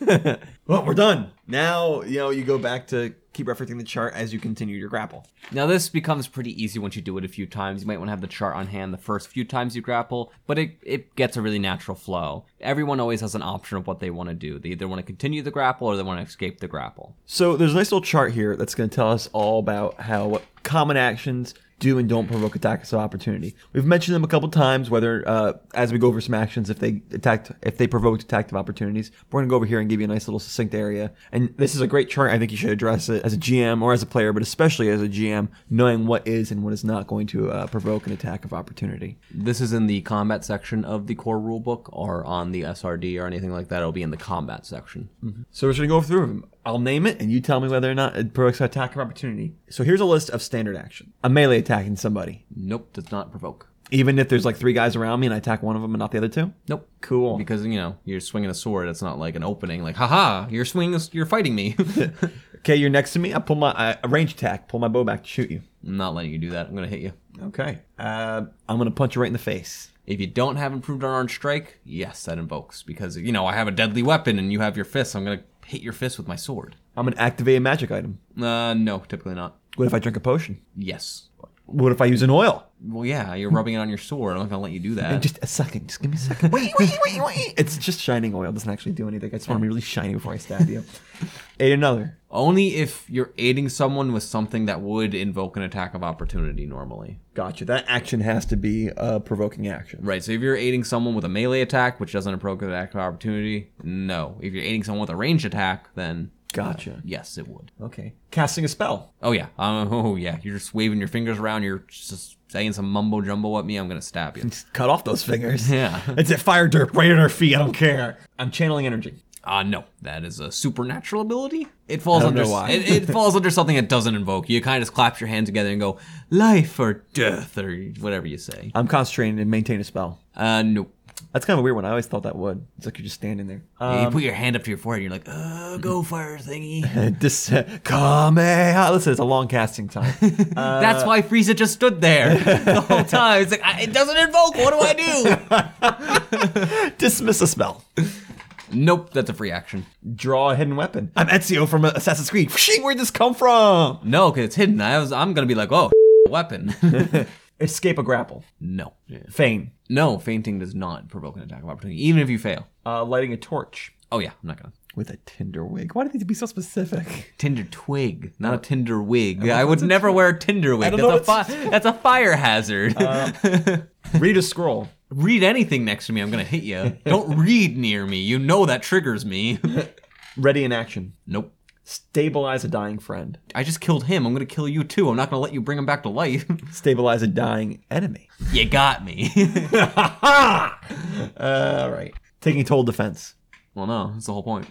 well, we're done. Now, you know, you go back to keep referencing the chart as you continue your grapple. Now, this becomes pretty easy once you do it a few times. You might want to have the chart on hand the first few times you grapple, but it, it gets a really natural flow. Everyone always has an option of what they want to do. They either want to continue the grapple or they want to escape the grapple. So there's a nice little chart here that's going to tell us all about how common actions do and don't provoke attacks of opportunity. We've mentioned them a couple times, whether uh, as we go over some actions, if they attacked, if they provoked attack of opportunities. We're going to go over here and give you a nice little succinct area. And this is a great chart. I think you should address it as a GM or as a player, but especially as a GM, knowing what is and what is not going to uh, provoke an attack of opportunity. This is in the combat section of the core rulebook or on the SRD or anything like that. It'll be in the combat section. So we're just gonna go through them. I'll name it, and you tell me whether or not it provokes an attack of opportunity. So here's a list of standard action: a melee attacking somebody, Nope, does not provoke. even if there's like three guys around me and I attack one of them and not the other two. Nope. Cool. Because you know you're swinging a sword. It's not like an opening. Like, haha, you're swinging. You're fighting me. Okay, you're next to me. I pull my uh, a range attack. Pull my bow back to shoot you. I'm not letting you do that. I'm gonna hit you. Okay. Uh, I'm gonna punch you right in the face. If you don't have improved unarmed strike, yes, that invokes because you know I have a deadly weapon and you have your fist. I'm gonna hit your fist with my sword. I'm gonna activate a magic item. Uh, no, typically not. What if I drink a potion? Yes. What if I use an oil? Well, yeah, you're rubbing it on your sword. I'm not gonna let you do that. Just a second. Just give me a second. wait, wait, wait, wait. It's just shining oil. It doesn't actually do anything. I just want to be really shiny before I stab you. Aid another. Only if you're aiding someone with something that would invoke an attack of opportunity normally. Gotcha. That action has to be a provoking action. Right, so if you're aiding someone with a melee attack, which doesn't invoke an attack of opportunity, no. If you're aiding someone with a ranged attack, then Gotcha. yes, it would. Okay. Casting a spell. Oh yeah, um, oh yeah. You're just waving your fingers around. You're just saying some mumbo jumbo at me. I'm gonna stab you. Cut off those fingers. Yeah. It's a fire dirt right at our feet. I don't care. I'm channeling energy. Uh no, that is a supernatural ability. It falls under. It, it falls under something that doesn't invoke. You kind of just clap your hands together and go life or death or whatever you say. I'm concentrating and maintain a spell. Uh nope. That's kind of a weird one. I always thought that would. It's like you're just standing there. you Um, put your hand up to your forehead and you're like, uh, go fire thingy. dis- Kamehameha. Listen, it's a long casting time. Uh, That's why Frieza just stood there the whole time. It's like, I, it doesn't invoke. What do I do? dismiss a spell. nope, that's a free action. Draw a hidden weapon. I'm Ezio from Assassin's Creed. Where'd this come from? No, because it's hidden. I was, I'm going to be like, oh, weapon. Escape a grapple. no. Feign. No, feinting does not provoke an attack of opportunity, even if you fail. Uh, lighting a torch. Oh, yeah, I'm not going to. With a tinder wig. Why do they have to be so specific? Tinder twig, not a Tinder wig. I would never wear a Tinder wig. don't That's know a, fi- that's a fire hazard. Read a scroll. read anything next to me, I'm gonna hit you. Don't read near me. You know that triggers me. Ready in action. nope. Stabilize a dying friend. I just killed him. I'm gonna kill you too. I'm not gonna let you bring him back to life. Stabilize a dying enemy. you got me. All right. Taking total defense. well, no, that's the whole point.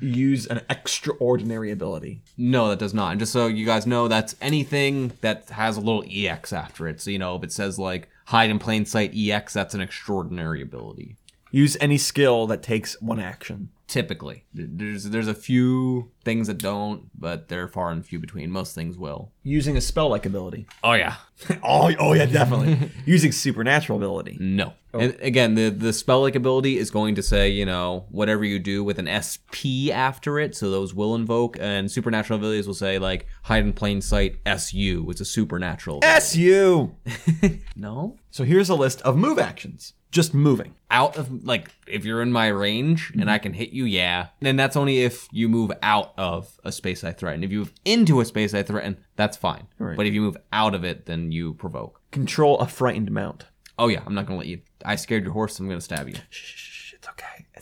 Use an extraordinary ability. No, that does not. And just so you guys know, that's anything that has a little EX after it. So, you know, if it says like hide in plain sight EX, that's an extraordinary ability. Use any skill that takes one action. Typically. There's there's a few things that don't, but they're far and few between. Most things will. Using a spell like ability. Oh yeah. oh, oh yeah, definitely. Using supernatural ability. No. Oh. And again, the the spell like ability is going to say, you know, whatever you do with an SP after it, so those will invoke, and supernatural abilities will say like hide in plain sight SU. It's a supernatural. SU. no. So here's a list of move actions. Just moving. Out of like if you're in my range and I can hit you, yeah. And that's only if you move out of a space I threaten. If you move into a space I threaten, that's fine. Right. But if you move out of it, then you provoke. Control a frightened mount. Oh yeah, I'm not gonna let you. I scared your horse. I'm gonna stab you.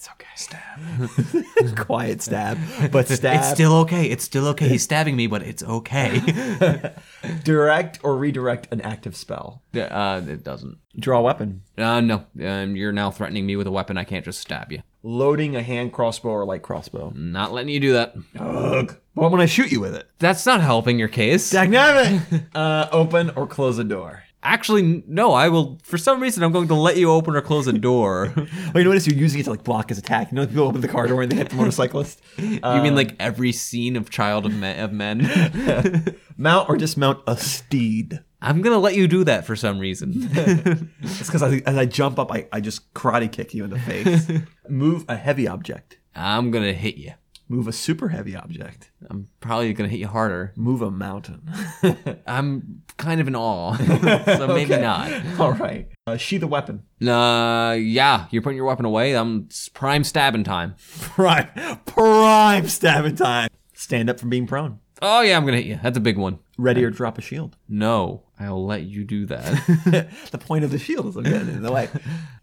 Shh, it's okay. It's okay. Stab. Quiet stab. But stab. It's still okay. It's still okay. He's stabbing me, but it's okay. direct or redirect an active spell. uh, it doesn't. Draw a weapon. Uh, no. Um, you're now threatening me with a weapon. I can't just stab you. Loading a hand crossbow or light crossbow. Not letting you do that. Ugh. What when I shoot you with it? That's not helping your case. Dagnabbit! uh, open or close a door. Actually, no. I will. For some reason, I'm going to let you open or close a door. Oh, you notice you're using it to like block his attack. You know, people open the car door and they hit the motorcyclist. you mean um, like every scene of Child of Men? Of men? Mount or dismount a steed. I'm gonna let you do that for some reason. It's because as I jump up, I, I just karate kick you in the face. Move a heavy object. I'm gonna hit you. Move a super heavy object. I'm probably gonna hit you harder. Move a mountain. I'm kind of in awe, so maybe not. All right. Uh, sheath a weapon. Uh, yeah, you're putting your weapon away. I'm prime stabbing time. Prime, prime stabbing time. Stand up from being prone. Oh yeah, I'm gonna hit you. That's a big one. Ready or drop a shield. No, I'll let you do that. the point of the shield is I'm getting in the way.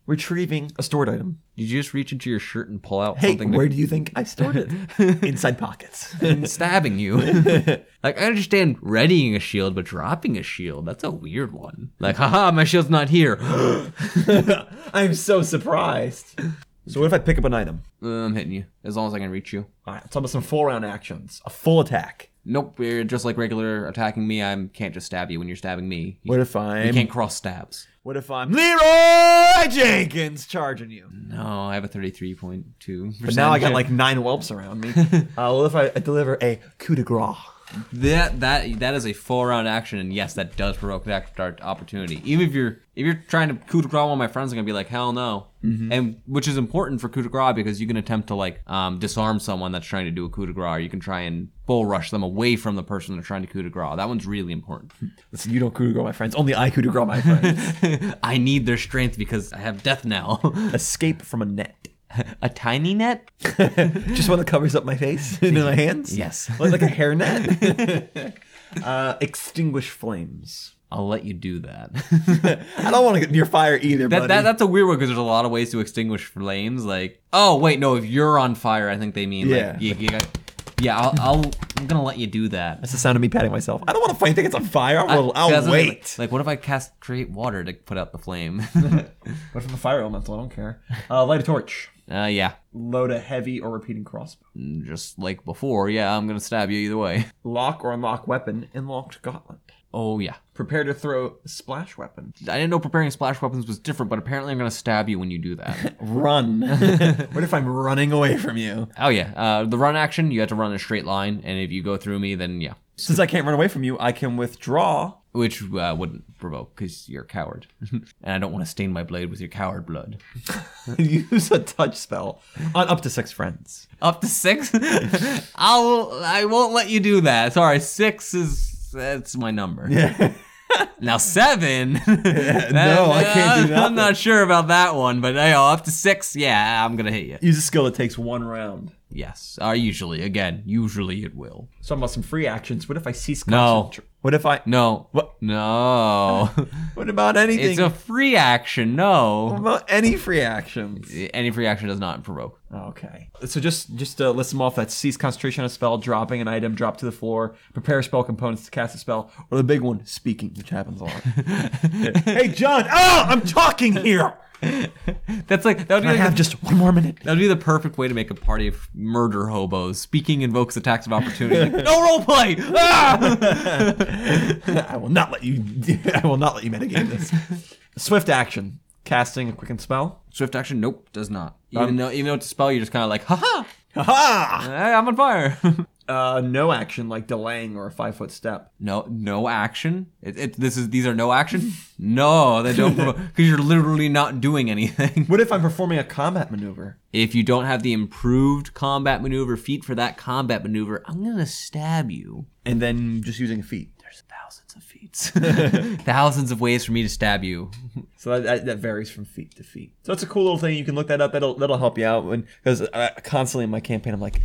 Retrieving a stored item. Did you just reach into your shirt and pull out something? Hey, something where do you think I stored it? Inside pockets. and stabbing you? like I understand readying a shield, but dropping a shield, that's a weird one. Like, haha, my shield's not here. I'm so surprised. So what if I pick up an item? Uh, I'm hitting you as long as I can reach you. All right, let's talk about some full round actions. A full attack. Nope, you're just like regular attacking me. I can't just stab you when you're stabbing me. You, What if you I'm? can't cross stabs. What if I'm Leeroy Jenkins charging you? No, I have a 33.2. But now I got like nine whelps around me. uh, what if I, I deliver a coup de grace? That that that is a full round action, and yes, that does provoke that act opportunity. Even if you're if you're trying to coup de grace one of my friends, are gonna be like, hell no, and which is important for coup de grace because you can attempt to like um, disarm someone that's trying to do a coup de grace, or you can try and bull rush them away from the person they're trying to coup de grace. That one's really important. Listen, you don't coup de grace my friends. Only I coup de grace my friends. I need their strength because I have death now. Escape from a net. a tiny net? Just one that covers up my face and my hands. Yes. like, like a hairnet. uh, extinguish flames. I'll let you do that. I don't want to get near fire either, That, buddy. that that's a weird one because there's a lot of ways to extinguish flames. Like, oh wait, no, if you're on fire, I think they mean Yeah. like, you, you got, yeah, I'll, I'll I'm gonna let you do that. That's the sound of me patting myself. I don't want to fight anything it's on fire. I'll, I- I'll that's what I mean, wait. Like, like, what if I cast create water to put out the flame? What from the fire elemental? I don't care. Uh, light a torch. Uh, yeah, Load a heavy or repeating crossbow. just like before. Yeah, I'm gonna stab you either way. Lock or unlock weapon in locked gauntlet. Oh yeah. Prepare to throw splash weapon. I didn't know preparing splash weapons was different, but apparently I'm gonna stab you when you do that. Run. what if I'm running away from you? oh yeah. Uh, the run action, you have to run in a straight line, and if you go through me, then yeah. Since I can't run away from you, I can withdraw. Which uh, wouldn't provoke because you're a coward, and I don't want to stain my blade with your coward blood. Use a touch spell on up to six friends. Up to six? I'll I won't let you do that. Sorry, six is that's my number. Yeah. Now seven. no, I can't do that. I'm not sure about that one, but you know, up to six, yeah, I'm gonna hit you. Use a skill that takes one round. Yes, uh, usually. Again, usually it will. So about some free actions. What if I cease concentration? No. What if I? No. What? No. What about anything? it's a free action. What No. about any free actions? Any free action does not provoke. Okay. So just just to list them off: that's cease concentration on a spell, dropping an item, drop to the floor, prepare spell components to cast a spell, or the big one, speaking, which happens a lot. hey, John! Oh, I'm talking here. That's like that would be I like have the, just one more minute. that would be the perfect way to make a party of murder hobos. Speaking invokes attacks of opportunity. no role play. Ah! I will not let you. I will not let you metagame this. Swift action: casting a quicken spell. Swift action, nope, does not. Even though even though it's a spell, you're just kind of like, haha, Ha hey, I'm on fire. Uh, no action like delaying or a five foot step. no, no action. It, it, this is these are no action. No, they don't because you're literally not doing anything. What if I'm performing a combat maneuver? If you don't have the improved combat maneuver feat for that combat maneuver, I'm gonna stab you. And then just using feats. There's thousands of feats, thousands of ways for me to stab you. So that, that, that varies from feat to feat. So it's a cool little thing. You can look that up. That'll that'll help you out. When because constantly in my campaign, I'm like,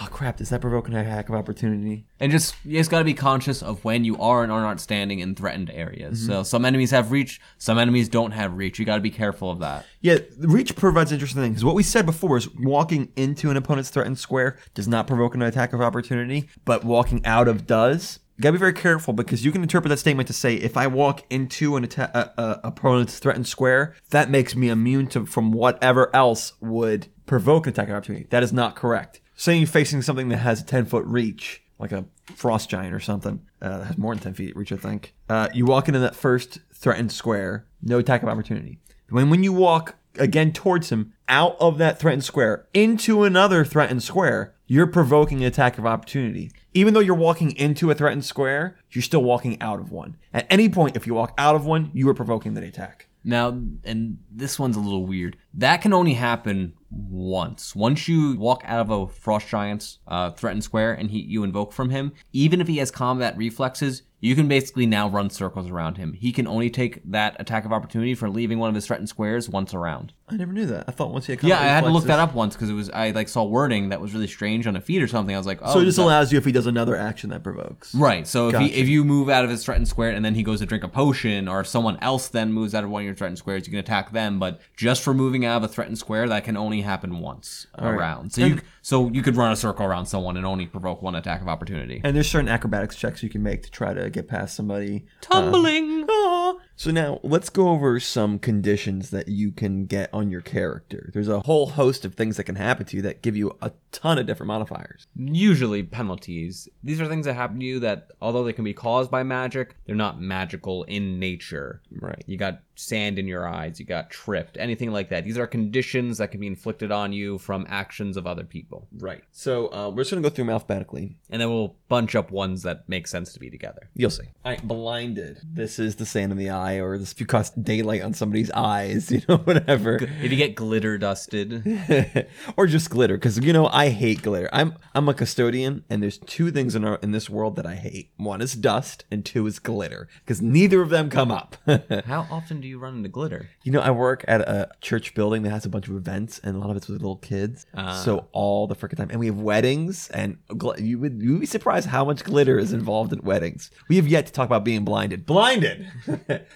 oh crap, does that provoke an attack of opportunity? And just you just gotta be conscious of when you are and are not standing in threatened areas. So some enemies have reach, some enemies don't have reach. You gotta be careful of that. Yeah, reach provides interesting things. What we said before is walking into an opponent's threatened square does not provoke an attack of opportunity, but walking out of does. You gotta be very careful because you can interpret that statement to say if I walk into an atta- uh, uh, opponent's threatened square, that makes me immune to from whatever else would provoke an attack of opportunity. That is not correct. Saying you're facing something that has a 10 foot reach, like a frost giant or something, uh, that has more than 10 feet reach, I think. Uh, you walk into that first threatened square, no attack of opportunity. When when you walk again towards him out of that threatened square into another threatened square, you're provoking an attack of opportunity. Even though you're walking into a threatened square, you're still walking out of one. At any point, if you walk out of one, you are provoking that attack. Now, and this one's a little weird. That can only happen once. Once you walk out of a frost giant's uh, threatened square and he you invoke from him, even if he has combat reflexes, you can basically now run circles around him. He can only take that attack of opportunity for leaving one of his threatened squares once around. I never knew that. I thought once he had Yeah, I had to look that up once because it was I like saw wording that was really strange on a feat or something. I was like, oh, So it oh, just that- allows you if he does another action that provokes. Right. So if he, if you move out of his threatened square and then he goes to drink a potion, or if someone else then moves out of one of your threatened squares, you can attack them. But just for moving out of a threatened square, that can only happen once right. around. So you so you could run a circle around someone and only provoke one attack of opportunity. And there's certain acrobatics checks you can make to try to get past somebody. Um, Tumbling. Aw. So now let's go over some conditions that you can get on your character. There's a whole host of things that can happen to you that give you a ton of different modifiers. Usually penalties. These are things that happen to you that, although they can be caused by magic, they're not magical in nature. Right. You got sand in your eyes, you got tripped, anything like that. These are conditions that can be inflicted on you from actions of other people. Right. So uh, we're just gonna go through them alphabetically. And then we'll bunch up ones that make sense to be together. You'll see. All right, blinded. This is the sand in the eye, or this if you cast daylight on somebody's eyes, you know, whatever. If you get glitter dusted, or just glitter, because you know I hate glitter. I'm I'm a custodian, and there's two things in our in this world that I hate. One is dust, and two is glitter, because neither of them come up. how often do you run into glitter? You know, I work at a church building that has a bunch of events, and a lot of it's with little kids. Ah. so all the freaking time, and we have weddings, and gl- you would you would be surprised how much glitter is involved in weddings. We have yet to talk about being blinded. Blinded.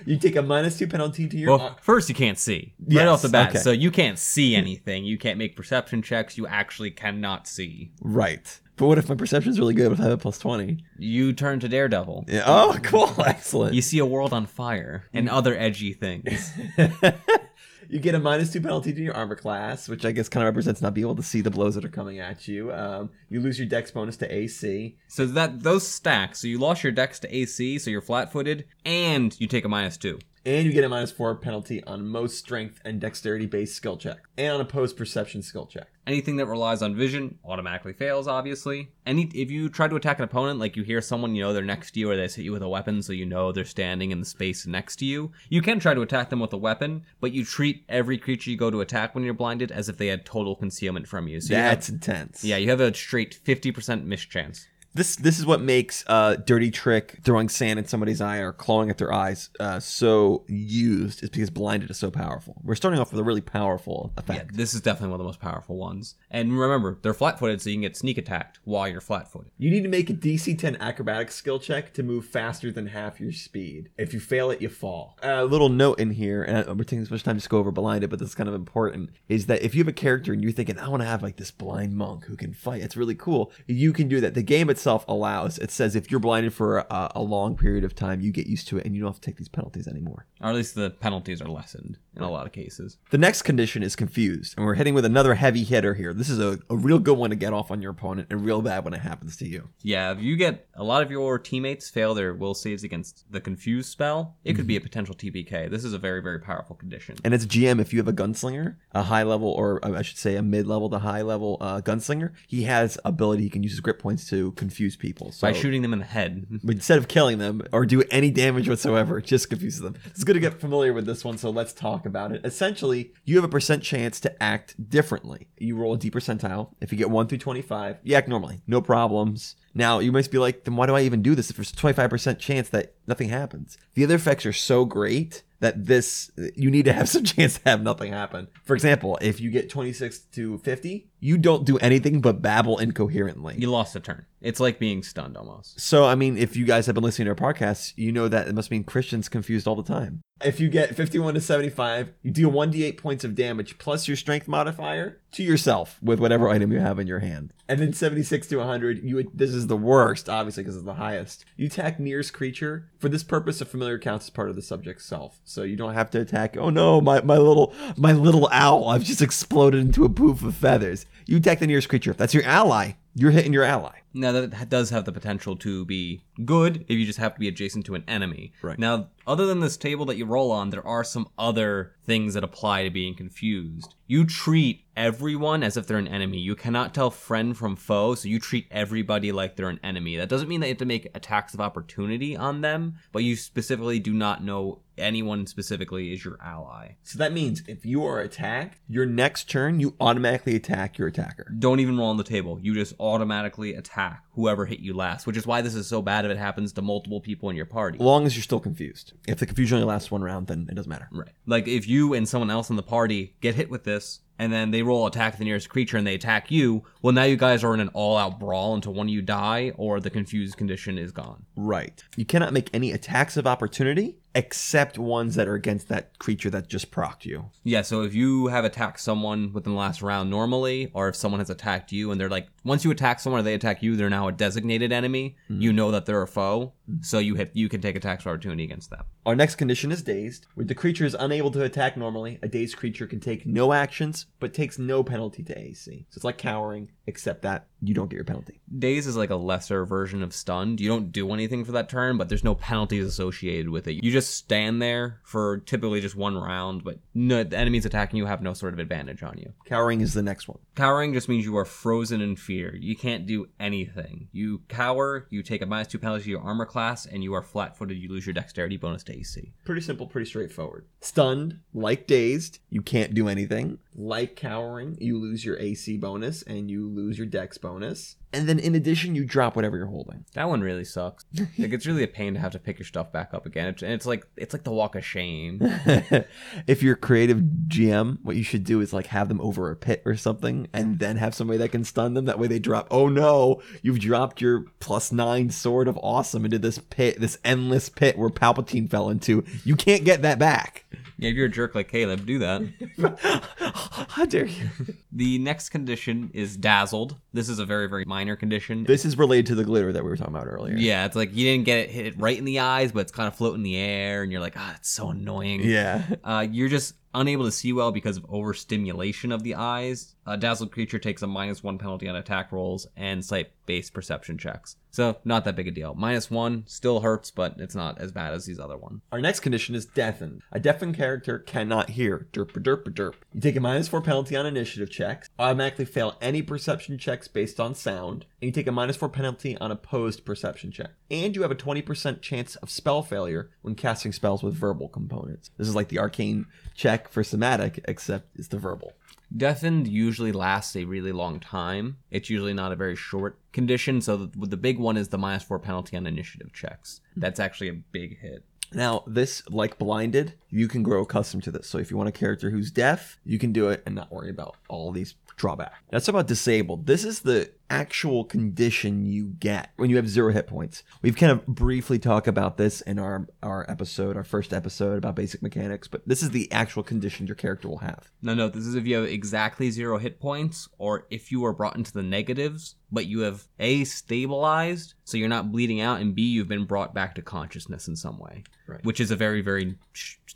You take a minus two penalty to your. Well, first you can't see Yes, right off the bat, okay. so you can't see anything. You can't make perception checks. You actually cannot see. right. But what if my perception is really good? If I have a plus twenty? You turn to Daredevil. Yeah. Oh, cool. Excellent. You see a world on fire and other edgy things. You get a minus two penalty to your armor class, which I guess kind of represents not being able to see the blows that are coming at you. Um, you lose your dex bonus to AC. So that those stacks. So you lost your dex to AC, so you're flat-footed, and you take a minus two. And you get a minus four penalty on most strength and dexterity based skill check, and on opposed perception skill check. Anything that relies on vision automatically fails, obviously. Any if you try to attack an opponent, like you hear someone, you know, they're next to you or they hit you with a weapon, so you know they're standing in the space next to you. You can try to attack them with a weapon, but you treat every creature you go to attack when you're blinded as if they had total concealment from you. So you have- That's intense. yeah, you have a straight 50% miss chance. This this is what makes uh, dirty trick throwing sand in somebody's eye or clawing at their eyes uh, so used is because blinded is so powerful. We're starting off with a really powerful Yeah, effect. this is definitely one of the most powerful ones. And remember, they're flat-footed, so you can get sneak attacked while you're flat-footed. You need to make a DC 10 acrobatics skill check to move faster than half your speed. If you fail it, you fall. A little note in here, and we're taking this much time to go over blinded, but this is kind of important, is that if you have a character and you're thinking, I want to have like this blind monk who can fight, it's really cool. You can do that. The game itself allows. It says if you're blinded for a, a long period of time, you get used to it, and you don't have to take these penalties anymore. Or at least the penalties are lessened in a lot of cases. The next condition is confused, and we're hitting with another heavy hitter here. This is a, a real good one to get off on your opponent, and real bad when it happens to you. Yeah, if you get a lot of your teammates fail their will saves against the confused spell, it could be a potential TPK. This is a very, very powerful condition. And it's GM if you have a gunslinger, a high level, or uh, I should say a mid level to high level uh, gunslinger, he has ability he can use his grit points to confuse people. So By shooting them in the head. instead of killing them or do any damage whatsoever, it just confuses them. It's good to get familiar with this one, so let's talk about it. Essentially, you have a percent chance to act differently. You roll a D percentile. If you get 1 through 25, you act normally, no problems. Now, you might be like, then why do I even do this if there's a 25% chance that nothing happens? The other effects are so great that this, you need to have some chance to have nothing happen. For example, if you get 26 to 50, you don't do anything but babble incoherently. You lost a turn. It's like being stunned almost. So, I mean, if you guys have been listening to our podcast, you know that it must mean Christian's confused all the time. If you get 51 to 75, you deal 1d8 points of damage plus your strength modifier to yourself with whatever item you have in your hand. And then 76 to 100, you this is the worst, obviously, because it's the highest. You attack nearest creature. For this purpose, a familiar counts as part of the subject's self. So you don't have to attack, oh no, my, my little my little owl, I've just exploded into a poof of feathers. You attack the nearest creature. That's your ally, you're hitting your ally. Now that does have the potential to be good if you just have to be adjacent to an enemy. Right. Now, other than this table that you roll on, there are some other things that apply to being confused. You treat everyone as if they're an enemy. You cannot tell friend from foe, so you treat everybody like they're an enemy. That doesn't mean that you have to make attacks of opportunity on them, but you specifically do not know anyone specifically is your ally. So that means if you are attacked, your next turn you automatically attack your attacker. Don't even roll on the table. You just automatically attack whoever hit you last, which is why this is so bad if it happens to multiple people in your party. As Long as you're still confused. If the confusion only lasts one round, then it doesn't matter. Right. Like if you and someone else in the party get hit with this, and then they roll attack the nearest creature and they attack you, well now you guys are in an all-out brawl until one of you die or the confused condition is gone. Right. You cannot make any attacks of opportunity except ones that are against that creature that just procced you. Yeah, so if you have attacked someone within the last round normally, or if someone has attacked you and they're like, once you attack someone or they attack you, they're now a designated enemy. Mm-hmm. You know that they're a foe, mm-hmm. so you hit you can take attacks of opportunity against them. Our next condition is dazed. Where the creature is unable to attack normally, a dazed creature can take no actions but takes no penalty to AC. So it's like cowering, except that you don't get your penalty. Daze is like a lesser version of stunned. You don't do anything for that turn, but there's no penalties associated with it. You just stand there for typically just one round, but no, the enemies attacking you have no sort of advantage on you. Cowering is the next one. Cowering just means you are frozen in fear. You can't do anything. You cower, you take a minus two penalty to your armor class, and you are flat footed. You lose your dexterity bonus to AC. Pretty simple, pretty straightforward. Stunned, like dazed, you can't do anything. Like cowering, you lose your AC bonus and you lose your dex bonus. And then in addition, you drop whatever you're holding. That one really sucks. like it's really a pain to have to pick your stuff back up again. It's, and it's like it's like the walk of shame. if you're a creative GM, what you should do is like have them over a pit or something and then have somebody that can stun them. That way they drop, oh no, you've dropped your plus nine sword of awesome into this pit, this endless pit where Palpatine fell into. You can't get that back. Yeah, if you're a jerk like Caleb, do that. How dare you? The next condition is dazzled. This is a very, very minor condition. This is related to the glitter that we were talking about earlier. yeah, it's like you didn't get it hit it right in the eyes, but it's kind of floating in the air, and you're like, ah, it's so annoying. Yeah. Uh, you're just unable to see well because of overstimulation of the eyes, a dazzled creature takes a minus one penalty on attack rolls and sight based perception checks. So, not that big a deal. Minus one still hurts, but it's not as bad as these other ones. Our next condition is deafened. A deafened character cannot hear. Derp derp derp. You take a minus four penalty on initiative checks, automatically fail any perception checks based on sound, and you take a minus four penalty on opposed perception check. And you have a 20% chance of spell failure when casting spells with verbal components. This is like the arcane check for somatic, except it's the verbal. Deafened usually lasts a really long time. It's usually not a very short condition. So the, the big one is the minus four penalty on initiative checks. Hmm. That's actually a big hit. Now, this, like blinded, you can grow accustomed to this. So if you want a character who's deaf, you can do it and not worry about all these drawbacks. That's about disabled. This is the actual condition you get when you have zero hit points. We've kind of briefly talked about this in our our episode, our first episode about basic mechanics, but this is the actual condition your character will have. No, no, this is if you have exactly zero hit points, or if you are brought into the negatives, but you have A, stabilized, so you're not bleeding out, and B, you've been brought back to consciousness in some way. Right. Which is a very, very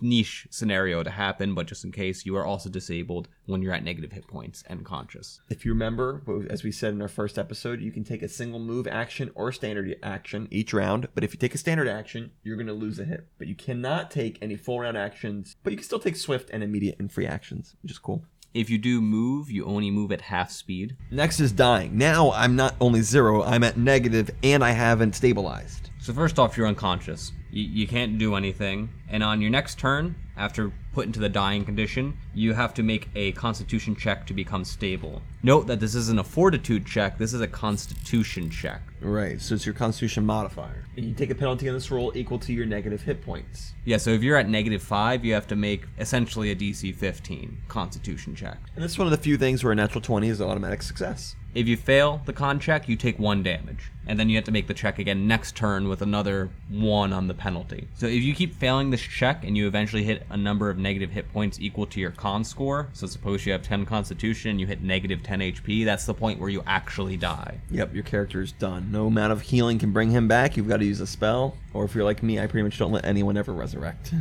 niche scenario to happen, but just in case, you are also disabled when you're at negative hit points and conscious. If you remember, as we said in our first episode, you can take a single move action or standard action each round. But if you take a standard action, you're going to lose a hit. But you cannot take any full round actions, but you can still take swift and immediate and free actions, which is cool. If you do move, you only move at half speed. Next is dying. Now I'm not only zero, I'm at negative and I haven't stabilized. So, first off, you're unconscious. You, you can't do anything. And on your next turn, after put into the dying condition, you have to make a constitution check to become stable. Note that this isn't a fortitude check, this is a constitution check. Right, so it's your constitution modifier. And you take a penalty on this roll equal to your negative hit points. Yeah, so if you're at negative 5, you have to make essentially a DC 15 constitution check. And this is one of the few things where a natural 20 is automatic success. If you fail the con check, you take one damage. And then you have to make the check again next turn with another one on the penalty. So if you keep failing this check and you eventually hit a number of negative hit points equal to your con score, so suppose you have 10 constitution, you hit negative 10 HP, that's the point where you actually die. Yep, your character is done. No amount of healing can bring him back. You've got to use a spell. Or if you're like me, I pretty much don't let anyone ever resurrect.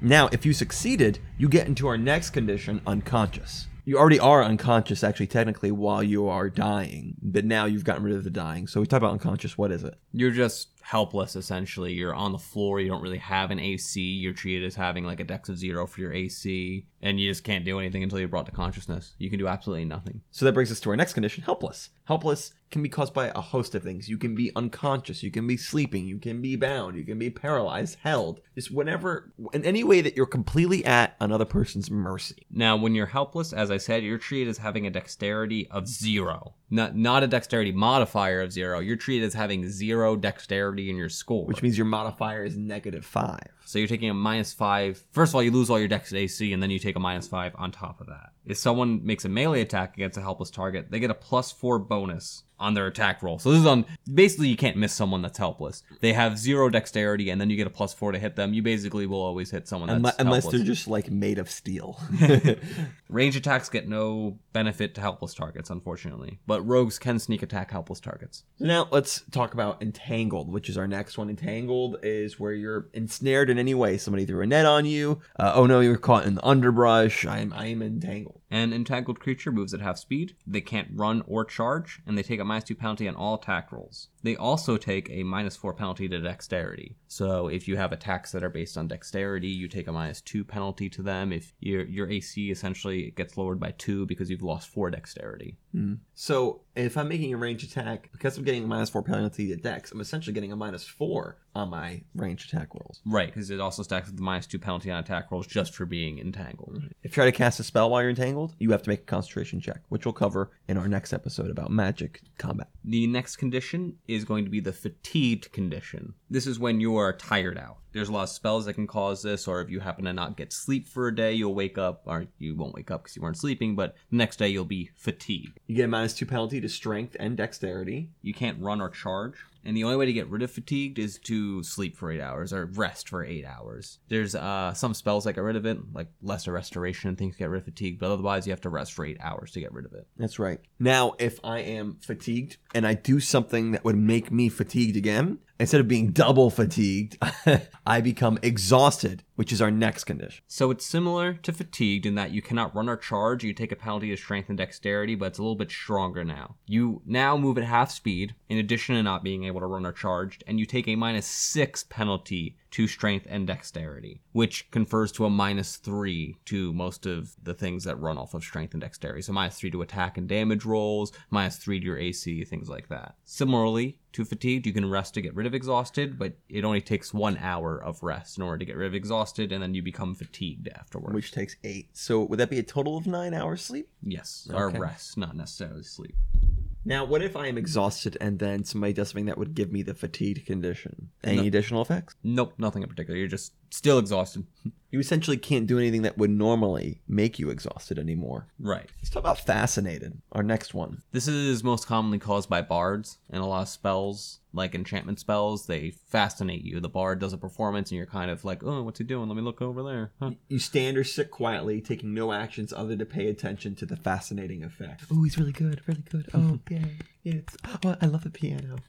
Now, if you succeeded, you get into our next condition, unconscious. You already are unconscious, actually, technically, while you are dying, but now you've gotten rid of the dying. So we talk about unconscious. What is it? You're just helpless essentially. You're on the floor. You don't really have an AC. You're treated as having like a dex of zero for your AC, and you just can't do anything until you're brought to consciousness. You can do absolutely nothing. So that brings us to our next condition, helpless. Helpless can be caused by a host of things. You can be unconscious, you can be sleeping, you can be bound, you can be paralyzed, held. Just whenever, in any way that you're completely at another person's mercy. Now, when you're helpless, as I said, you're treated as having a dexterity of zero. Not not a dexterity modifier of zero. You're treated as having zero dexterity in your score. Which means your modifier is negative five. So you're taking a minus five. First of all, you lose all your dex AC, and then you take a minus five on top of that. If someone makes a melee attack against a helpless target, they get a plus four bonus on their attack roll. So this is on basically you can't miss someone that's helpless. They have zero dexterity, and then you get a plus four to hit them. You basically will always hit someone that's Unless, unless they're just like made of steel. Range attacks get no benefit to helpless targets, unfortunately. But rogues can sneak attack helpless targets. So now let's talk about entangled, which is our next one. Entangled is where you're ensnared in any way. Somebody threw a net on you. Uh, oh no, you're caught in the underbrush. I'm I'm entangled. An entangled creature moves at half speed. They can't run or charge, and they take a minus two penalty on all attack rolls. They also take a minus four penalty to dexterity. So if you have attacks that are based on dexterity, you take a minus two penalty to them. If your your AC essentially gets lowered by two because you've lost four dexterity. Hmm. So if I'm making a range attack, because I'm getting a minus four penalty to dex, I'm essentially getting a minus four on my range attack rolls. Right, because it also stacks with the minus two penalty on attack rolls just for being entangled. If you try to cast a spell while you're entangled, you have to make a concentration check, which we'll cover in our next episode about magic combat. The next condition is going to be the fatigued condition. This is when you are tired out. There's a lot of spells that can cause this, or if you happen to not get sleep for a day, you'll wake up, or you won't wake up because you weren't sleeping, but the next day you'll be fatigued. You get a minus two penalty to strength and dexterity. You can't run or charge. And the only way to get rid of fatigued is to sleep for eight hours or rest for eight hours. There's uh, some spells that get rid of it, like lesser restoration and things get rid of fatigue, but otherwise you have to rest for eight hours to get rid of it. That's right. Now, if I am fatigued and I do something that would make me fatigued again, instead of being double fatigued, I become exhausted. Which is our next condition. So it's similar to fatigued in that you cannot run or charge. You take a penalty of strength and dexterity, but it's a little bit stronger now. You now move at half speed, in addition to not being able to run or charge, and you take a minus six penalty to strength and dexterity, which confers to a minus three to most of the things that run off of strength and dexterity. So minus three to attack and damage rolls, minus three to your AC, things like that. Similarly, to fatigued, you can rest to get rid of exhausted, but it only takes one hour of rest in order to get rid of exhausted, and then you become fatigued afterwards. Which takes eight. So would that be a total of nine hours sleep? yes, or Okay. rest, not necessarily sleep. Now, what if I am exhausted and then somebody does something that would give me the fatigue condition? Any No. additional effects? Nope, nothing in particular. You're just still exhausted. You essentially can't do anything that would normally make you exhausted anymore. right. Let's talk about fascinated, our next one. This is most commonly caused by bards and a lot of spells, like enchantment spells. They fascinate you. The bard does a performance, and you're kind of like, "Oh, what's he doing? Let me look over there." Huh. You stand or sit quietly, taking no actions other to pay attention to the fascinating effect. Oh, he's really good, really good. Oh, yay. It's, oh, I love the piano.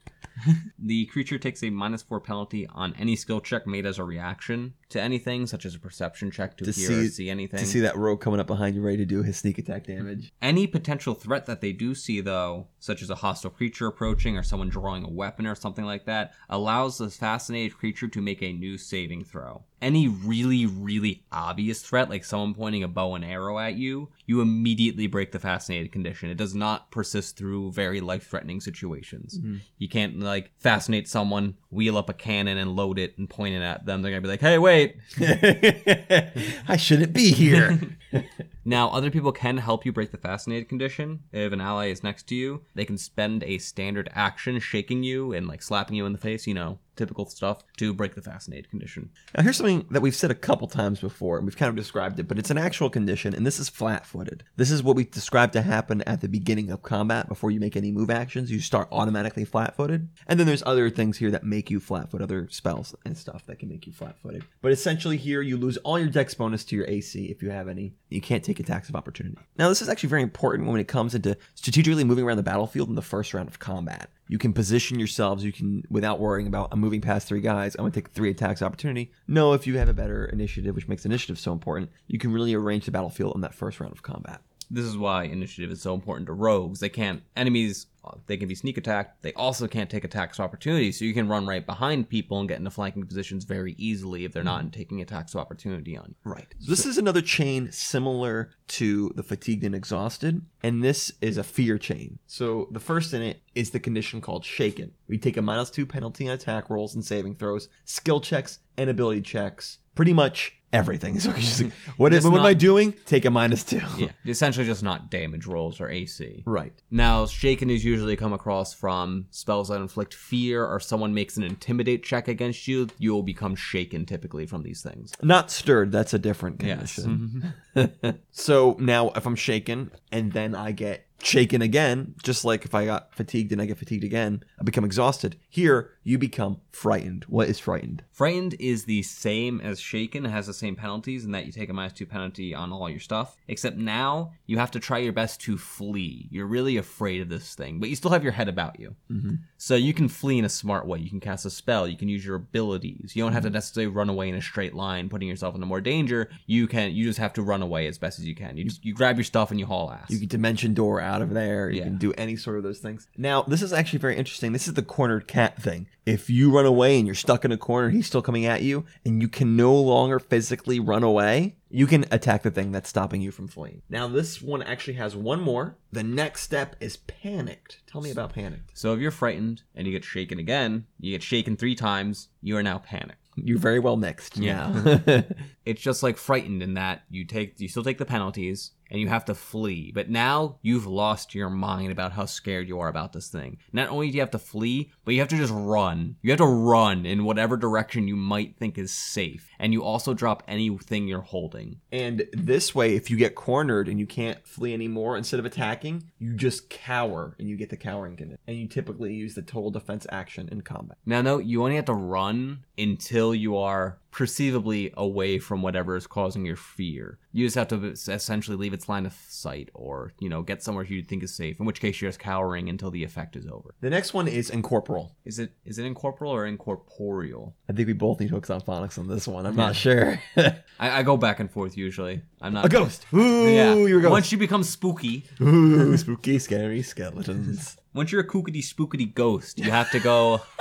The creature takes a minus four penalty on any skill check made as a reaction to anything, such as a perception check to, To hear see- or see anything. To see that rogue coming up behind you ready to do his sneak attack damage. Any potential threat that they do see, though, such as a hostile creature approaching or someone drawing a weapon or something like that, allows the fascinated creature to make a new saving throw. Any really, really obvious threat, like someone pointing a bow and arrow at you, you immediately break the fascinated condition. It does not persist through very life threatening situations. Mm-hmm. You can't, like, fascinate someone, wheel up a cannon and load it and point it at them. They're going to be like, hey, wait, I shouldn't be here. Now, other people can help you break the fascinated condition. If an ally is next to you, they can spend a standard action shaking you and like slapping you in the face, you know, typical stuff to break the fascinated condition. Now, here's something that we've said a couple times before, and we've kind of described it, but it's an actual condition, and this is flat footed. This is what we described to happen at the beginning of combat before you make any move actions. You start automatically flat footed. And then there's other things here that make you flat footed, other spells and stuff that can make you flat footed. But essentially, here you lose all your dex bonus to your AC if you have any. You can't take attacks of opportunity. Now, this is actually very important when it comes into strategically moving around the battlefield in the first round of combat. You can position yourselves, you can, without worrying about, I'm moving past three guys, I'm to take three attacks opportunity. No, if you have a better initiative, which makes initiative so important, you can really arrange the battlefield in that first round of combat. This is why initiative is so important to rogues. They can't enemies Uh, they can be sneak attacked. They also can't take attacks of opportunity, so you can run right behind people and get into flanking positions very easily if they're not mm-hmm. taking attacks of opportunity on you. Right. So this is another chain similar to the fatigued and exhausted, and this is a fear chain. So the first in it is the condition called shaken. We take a minus two penalty on attack rolls and saving throws, skill checks, and ability checks. Pretty much everything. So he's just like, what, Just what am not- I doing? Take a minus two. Yeah, essentially just not damage rolls or AC. Right. Now, shaken is usually come across from spells that inflict fear or someone makes an intimidate check against you. You will become shaken typically from these things. Not stirred. That's a different Yes. condition. Mm-hmm. so now if I'm shaken and then I get shaken again, just like if I got fatigued and I get fatigued again, I become exhausted. Here, you become frightened. What is frightened? Frightened is the same as shaken, it has the same penalties in that you take a minus two penalty on all your stuff. Except now you have to try your best to flee. You're really afraid of this thing, but you still have your head about you. Mm-hmm. So you can flee in a smart way. You can cast a spell. You can use your abilities. You don't have to mm-hmm. necessarily run away in a straight line, putting yourself into more danger. You can. You just have to run away as best as you can. You just you grab your stuff and you haul ass. You can dimension door out of there. You Yeah. can do any sort of those things. Now, this is actually very interesting. This is the cornered cat thing. If you run away and you're stuck in a corner, he's still coming at you, and you can no longer physically run away, you can attack the thing that's stopping you from fleeing. Now, this one actually has one more. The next step is panicked. Tell me about panicked. so if you're frightened and you get shaken again, you get shaken three times. You are now panicked. You're very well mixed. Yeah. It's just like frightened in that you take you still take the penalties and you have to flee. But now you've lost your mind about how scared you are about this thing. Not only do you have to flee, but you have to just run. You have to run in whatever direction you might think is safe. And you also drop anything you're holding. and this way, if you get cornered and you can't flee anymore, instead of attacking, you just cower and you get the cowering condition. And you typically use the total defense action in combat. Now note you only have to run until you are perceivably away from whatever is causing your fear. You just have to essentially leave its line of sight or, you know, get somewhere you think is safe, in which case you're just cowering until the effect is over. The next one is incorporeal. Is it is it incorporeal or incorporeal? I think we both need Hooked on Phonics on this one. I'm not sure. I, I go back and forth usually. I'm not a ghost. Ooh, Yeah. you're a ghost. Once you become spooky, Ooh, spooky, scary skeletons. once you're a kookity spookity ghost, you have to go.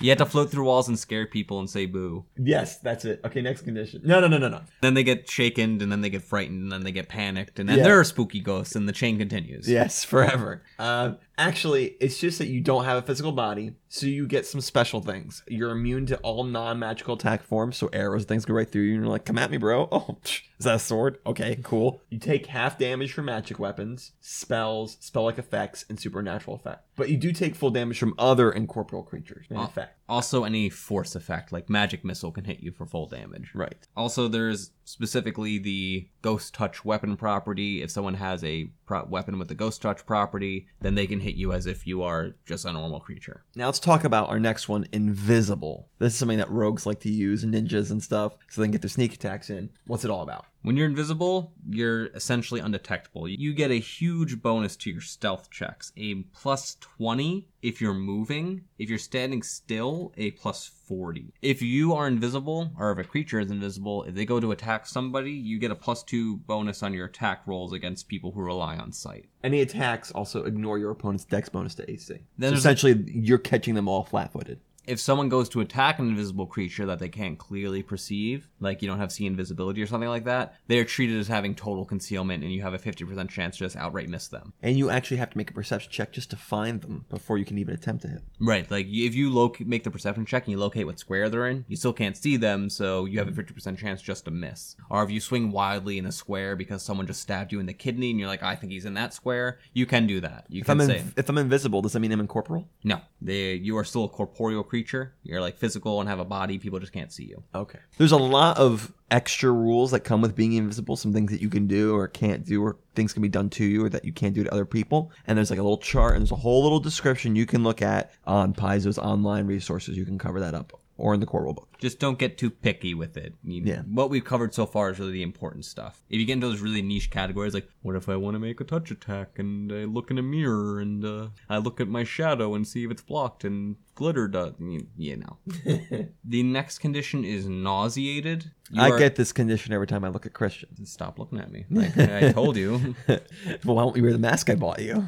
You have to float through walls and scare people and say boo. yes, that's it. Okay, next condition. No, no, no, no, no. Then they get shaken, and then they get frightened, and then they get panicked, and then Yeah. there are spooky ghosts, and the chain continues. Yes, forever. Um, actually, it's just that you don't have a physical body, so you get some special things. You're immune to all non-magical attack forms, so arrows, things go right through you, and you're like, "Come at me, bro." Oh, is that a sword? Okay, cool. You take half damage from magic weapons, spells, spell-like effects, and supernatural effect. But you do take full damage from other incorporeal creatures. In effect, Also, any force effect, like magic missile, can hit you for full damage. right? Also, there's specifically the ghost touch weapon property. If someone has a pro- weapon with the ghost touch property, then they can hit you as if you are just a normal creature. Now let's talk about our next one, invisible. This is something that rogues like to use, ninjas and stuff, so they can get their sneak attacks in. What's it all about? When you're invisible, you're essentially undetectable. You get a huge bonus to your stealth checks, a plus 20 if you're moving. If you're standing still, a plus 40. If you are invisible, or if a creature is invisible, if they go to attack somebody, you get a plus 2 bonus on your attack rolls against people who rely on sight. Any attacks also ignore your opponent's dex bonus to AC. Then so essentially, you're catching them all flat-footed. If someone goes to attack an invisible creature that they can't clearly perceive, like you don't have see invisibility or something like that, they are treated as having total concealment and you have a 50% chance to just outright miss them. And you actually have to make a perception check just to find them before you can even attempt to hit. Right, like if you loc- make the perception check and you locate what square they're in, you still can't see them, so you have a 50% chance just to miss. Or if you swing wildly in a square because someone just stabbed you in the kidney and you're like, I think he's in that square, you can do that. You If I'm, can in, say, if I'm invisible, does that mean I'm incorporeal? no, they, you are still a corporeal creature. You're like physical and have a body, people just can't see you. Okay. There's a lot of extra rules that come with being invisible, some things that you can do or can't do, or things can be done to you or that you can't do to other people. And there's like a little chart and there's a whole little description you can look at on Paizo's online resources. You can cover that up or in the core rule book. Just don't get too picky with it. You- Yeah. What we've covered so far is really the important stuff. If you get into those really niche categories, like what if I want to make a touch attack and I look in a mirror and uh, I look at my shadow and see if it's blocked and glitter does, you, you know. the next condition is nauseated. You I are- get this condition every time I look at Christian. Stop looking at me. Like I told you, well, why don't you wear the mask I bought you?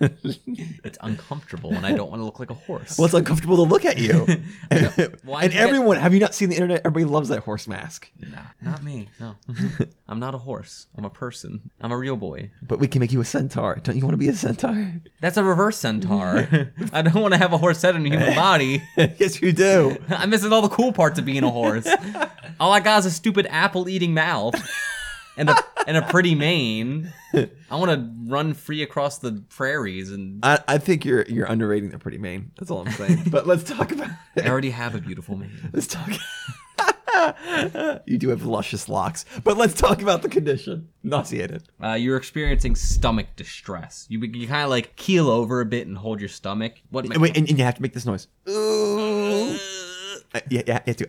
it's uncomfortable and I don't want to look like a horse. well, it's uncomfortable to look at you. Why and do have you not seen the internet? Everybody loves that horse mask. Nah, not me. No, I'm not a horse. I'm a person. I'm a real boy. But we can make you a centaur. Don't you want to be a centaur? That's a reverse centaur. I don't want to have a horse head in a human body. yes, you do. I'm missing all the cool parts of being a horse. All I got is a stupid apple eating mouth and a and a pretty mane. I want to run free across the prairies and I, I think you're you're underrating the pretty mane. That's all I'm saying. but let's talk about I already have a beautiful mane. Let's talk. you do have luscious locks, but let's talk about the condition. Nauseated. Uh, you're experiencing stomach distress. You you kind of like keel over a bit and hold your stomach. What? And, wait, and, and you have to make this noise. Ooh. Uh, Yeah, yeah, you have to.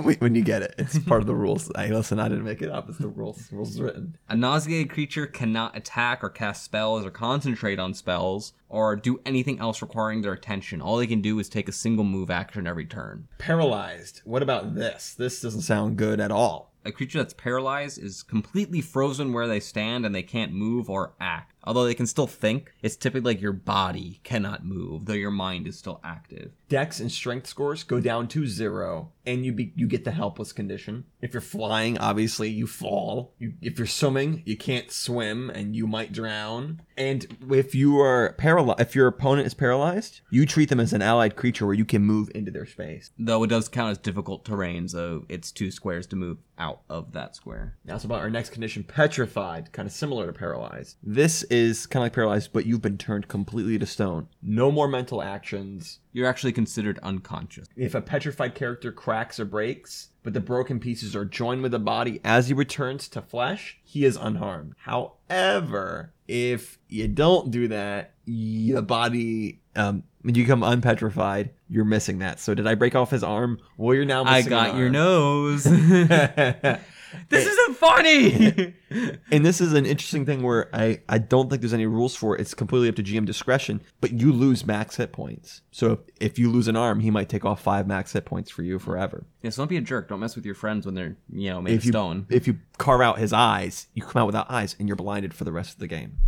when you get it, it's part of the rules. Hey, listen, I didn't make it up. It's the rules. Rules is written. A nauseated creature cannot attack or cast spells or concentrate on spells or do anything else requiring their attention. All they can do is take a single move action every turn. Paralyzed. What about this? This doesn't sound good at all. A creature that's paralyzed is completely frozen where they stand and they can't move or act. Although they can still think, it's typically like your body cannot move, though your mind is still active. Dex and strength scores go down to zero, and you be, you get the helpless condition. If you're flying, obviously you fall. You, if you're swimming, you can't swim, and you might drown. And if you are paralyzed, if your opponent is paralyzed, you treat them as an allied creature where you can move into their space. Though it does count as difficult terrain, so it's two squares to move out of that square. Now, it's about our next condition, petrified, kind of similar to paralyzed. This is kind of like paralyzed, but you've been turned completely to stone. No more mental actions. You're actually considered unconscious. If a petrified character cracks or breaks, but the broken pieces are joined with the body as he returns to flesh, he is unharmed. However, if you don't do that, your body um, when you become unpetrified, you're missing that. So did I break off his arm? Well, you're now I got your nose. this isn't funny. And this is an interesting thing where I, I don't think there's any rules for it. It's completely up to GM discretion, but you lose max hit points. So if you lose an arm, he might take off five max hit points for you forever. yeah, so don't be a jerk. Don't mess with your friends when they're you know made If of you stone. if you carve out his eyes, you come out without eyes and you're blinded for the rest of the game.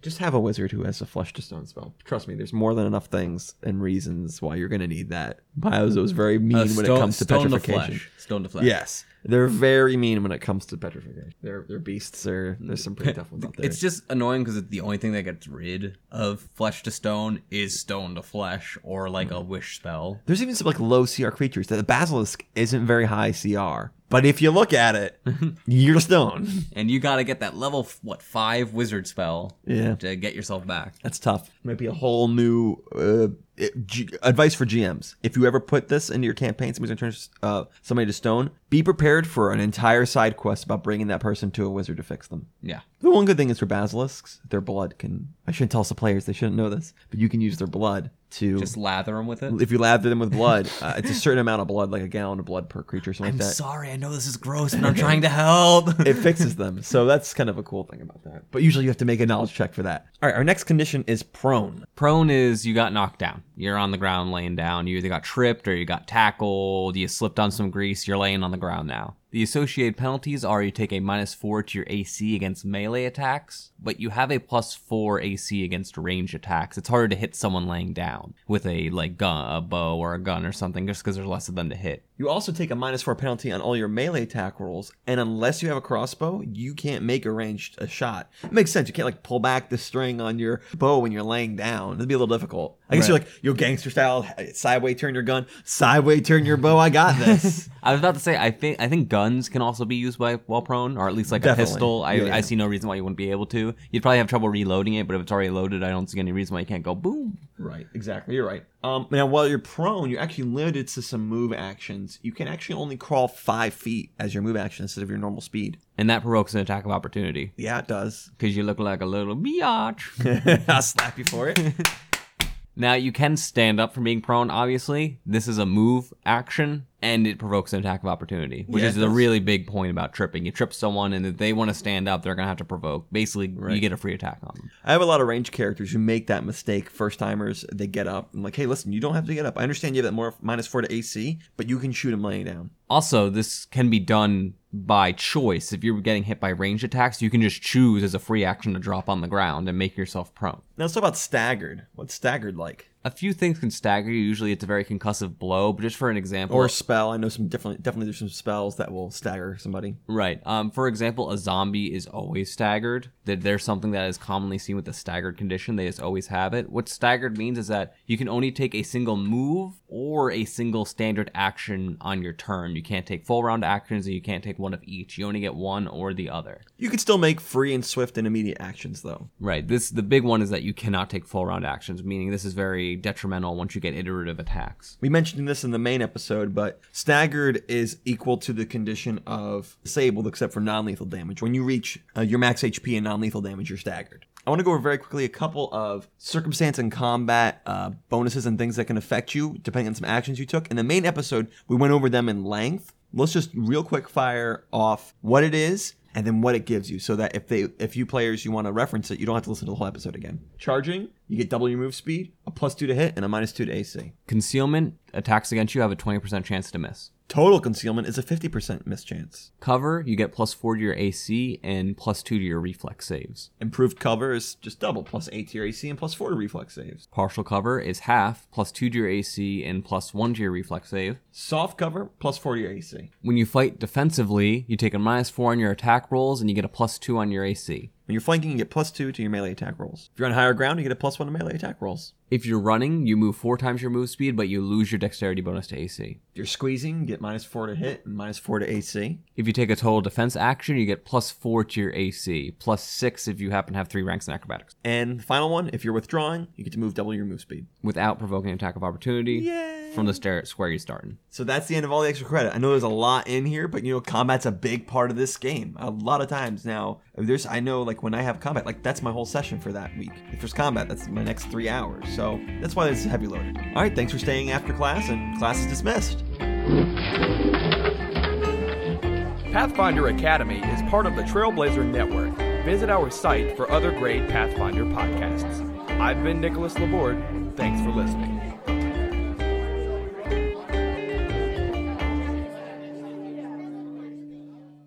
Just have a wizard who has a flesh to stone spell. Trust me, there's more than enough things and reasons why you're gonna need that. Paizo is very mean Uh, when it comes to stone to petrification. flesh. Stone to flesh. Yes. They're very mean when it comes to petrification. They're they're beasts. They're, there's some pretty tough ones out there. It's just annoying because the only thing that gets rid of flesh to stone is stone to flesh or like a wish spell. There's even some like low CR creatures. The basilisk isn't very high CR, but if you look at it, you're stone. And you got to get that level what five wizard spell Yeah. to get yourself back. That's tough. Might be a whole new uh, it- G- advice for GMs. If you ever put this into your campaign, somebody's gonna turn uh, somebody to stone. Be prepared for an entire side quest about bringing that person to a wizard to fix them. Yeah. The one good thing is for basilisks, their blood can. I shouldn't tell the players; they shouldn't know this, but you can use their blood to. Just lather them with it. if you lather them with blood, uh, it's a certain amount of blood, like a gallon of blood per creature, something I'm like that. sorry. I know this is gross, but I'm trying to help. it fixes them. So that's kind of a cool thing about that. But usually you have to make a knowledge check for that. All right, our next condition is prone. Prone is you got knocked down. You're on the ground laying down. You either got tripped or you got tackled. You slipped on some grease. You're laying on the ground now. The associated penalties are you take a minus four to your AC against melee attacks, but you have a plus four AC against range attacks. It's harder to hit someone laying down with a like gun, a bow or a gun or something, just because there's less of them to hit. You also take a minus four penalty on all your melee attack rolls, and unless you have a crossbow, you can't make a ranged a shot. It makes sense. You can't like pull back the string on your bow when you're laying down. It'd be a little difficult. I guess you're like yo gangster style, sideways turn your gun, sideways turn your bow. I got this. I was about to say, I think I think guns can also be used by while prone, or at least like Definitely. a pistol. I, Yeah, yeah. I see no reason why you wouldn't be able to. You'd probably have trouble reloading it, but if it's already loaded, I don't see any reason why you can't go boom. Right, exactly. You're right. Um, now, while you're prone, you're actually limited to some move actions. You can actually only crawl five feet as your move action instead of your normal speed. And that provokes an attack of opportunity Yeah, it does. because you look like a little biatch. I'll slap you for it. now you can stand up from being prone. Obviously, this is a move action, and it provokes an attack of opportunity, which Yeah, is the really big point about tripping. You trip someone, and if they want to stand up, they're gonna have to provoke. Basically, you get a free attack on them. I have a lot of range characters who make that mistake. First timers, they get up. I'm like, hey, listen, you don't have to get up. I understand you have that more minus four to AC, but you can shoot him laying down. Also, this can be done by choice. If you're getting hit by range attacks, you can just choose as a free action to drop on the ground and make yourself prone. Now let's talk about staggered. What's staggered like? A few things can stagger you. Usually, it's a very concussive blow. But just for an example, Or spell. I know some different. Definitely, there's some spells that will stagger somebody. right? Um, for example, a zombie is always staggered. That there's something that is commonly seen with the staggered condition. They just always have it. What staggered means is that you can only take a single move or a single standard action on your turn. You can't take full round actions, and you can't take one of each. You only get one or the other. You can still make free and swift and immediate actions though. Right. This the big one is that you cannot take full round actions, meaning this is very detrimental once you get iterative attacks. We mentioned this in the main episode, but staggered is equal to the condition of disabled, except for non-lethal damage. When you reach uh, your max HP and non-lethal damage, you're staggered. I want to go over very quickly a couple of circumstance and combat uh, bonuses and things that can affect you depending on some actions you took. In the main episode, we went over them in length. Let's just real quick fire off what it is and then what it gives you so that if they if you players you want to reference it you don't have to listen to the whole episode again. Charging you get double your move speed a plus two to hit and a minus two to ac Concealment attacks against you have a 20% chance to miss. total concealment is a 50% miss chance Cover, you get plus 4 to your AC and plus 2 to your reflex saves. improved cover is just double plus 8 to your ac and plus 4 to reflex saves Partial cover is half, plus 2 to your AC and plus 1 to your reflex save. soft cover plus 4 to your ac When you fight defensively, you take a minus 4 on your attack rolls and you get a plus 2 on your AC. When you're flanking you get plus 2 to your melee attack rolls. If you're on higher ground you get a plus 1 to melee attack rolls If you're running, you move 4 times your move speed, but you lose your dexterity bonus to AC. if you're squeezing you get minus 4 to hit and minus 4 to ac If you take a total defense action, you get plus 4 to your AC, plus 6 if you happen to have 3 ranks in acrobatics, and the final one if you're withdrawing you get to move double your move speed without provoking an attack of opportunity Yay. from the stair- square you're starting. So that's the end of all the extra credit. I know there's a lot in here, but you know, combat's a big part of this game. A lot of times now, there's I know like when I have combat, like that's my whole session for that week. If there's combat, that's my next three hours. So that's why is heavy loaded. All right, thanks for staying after class, and class is dismissed. Pathfinder Academy is part of the Trailblazer Network. Visit our site for other great Pathfinder podcasts. I've been Nicholas Laborde. Thanks for listening.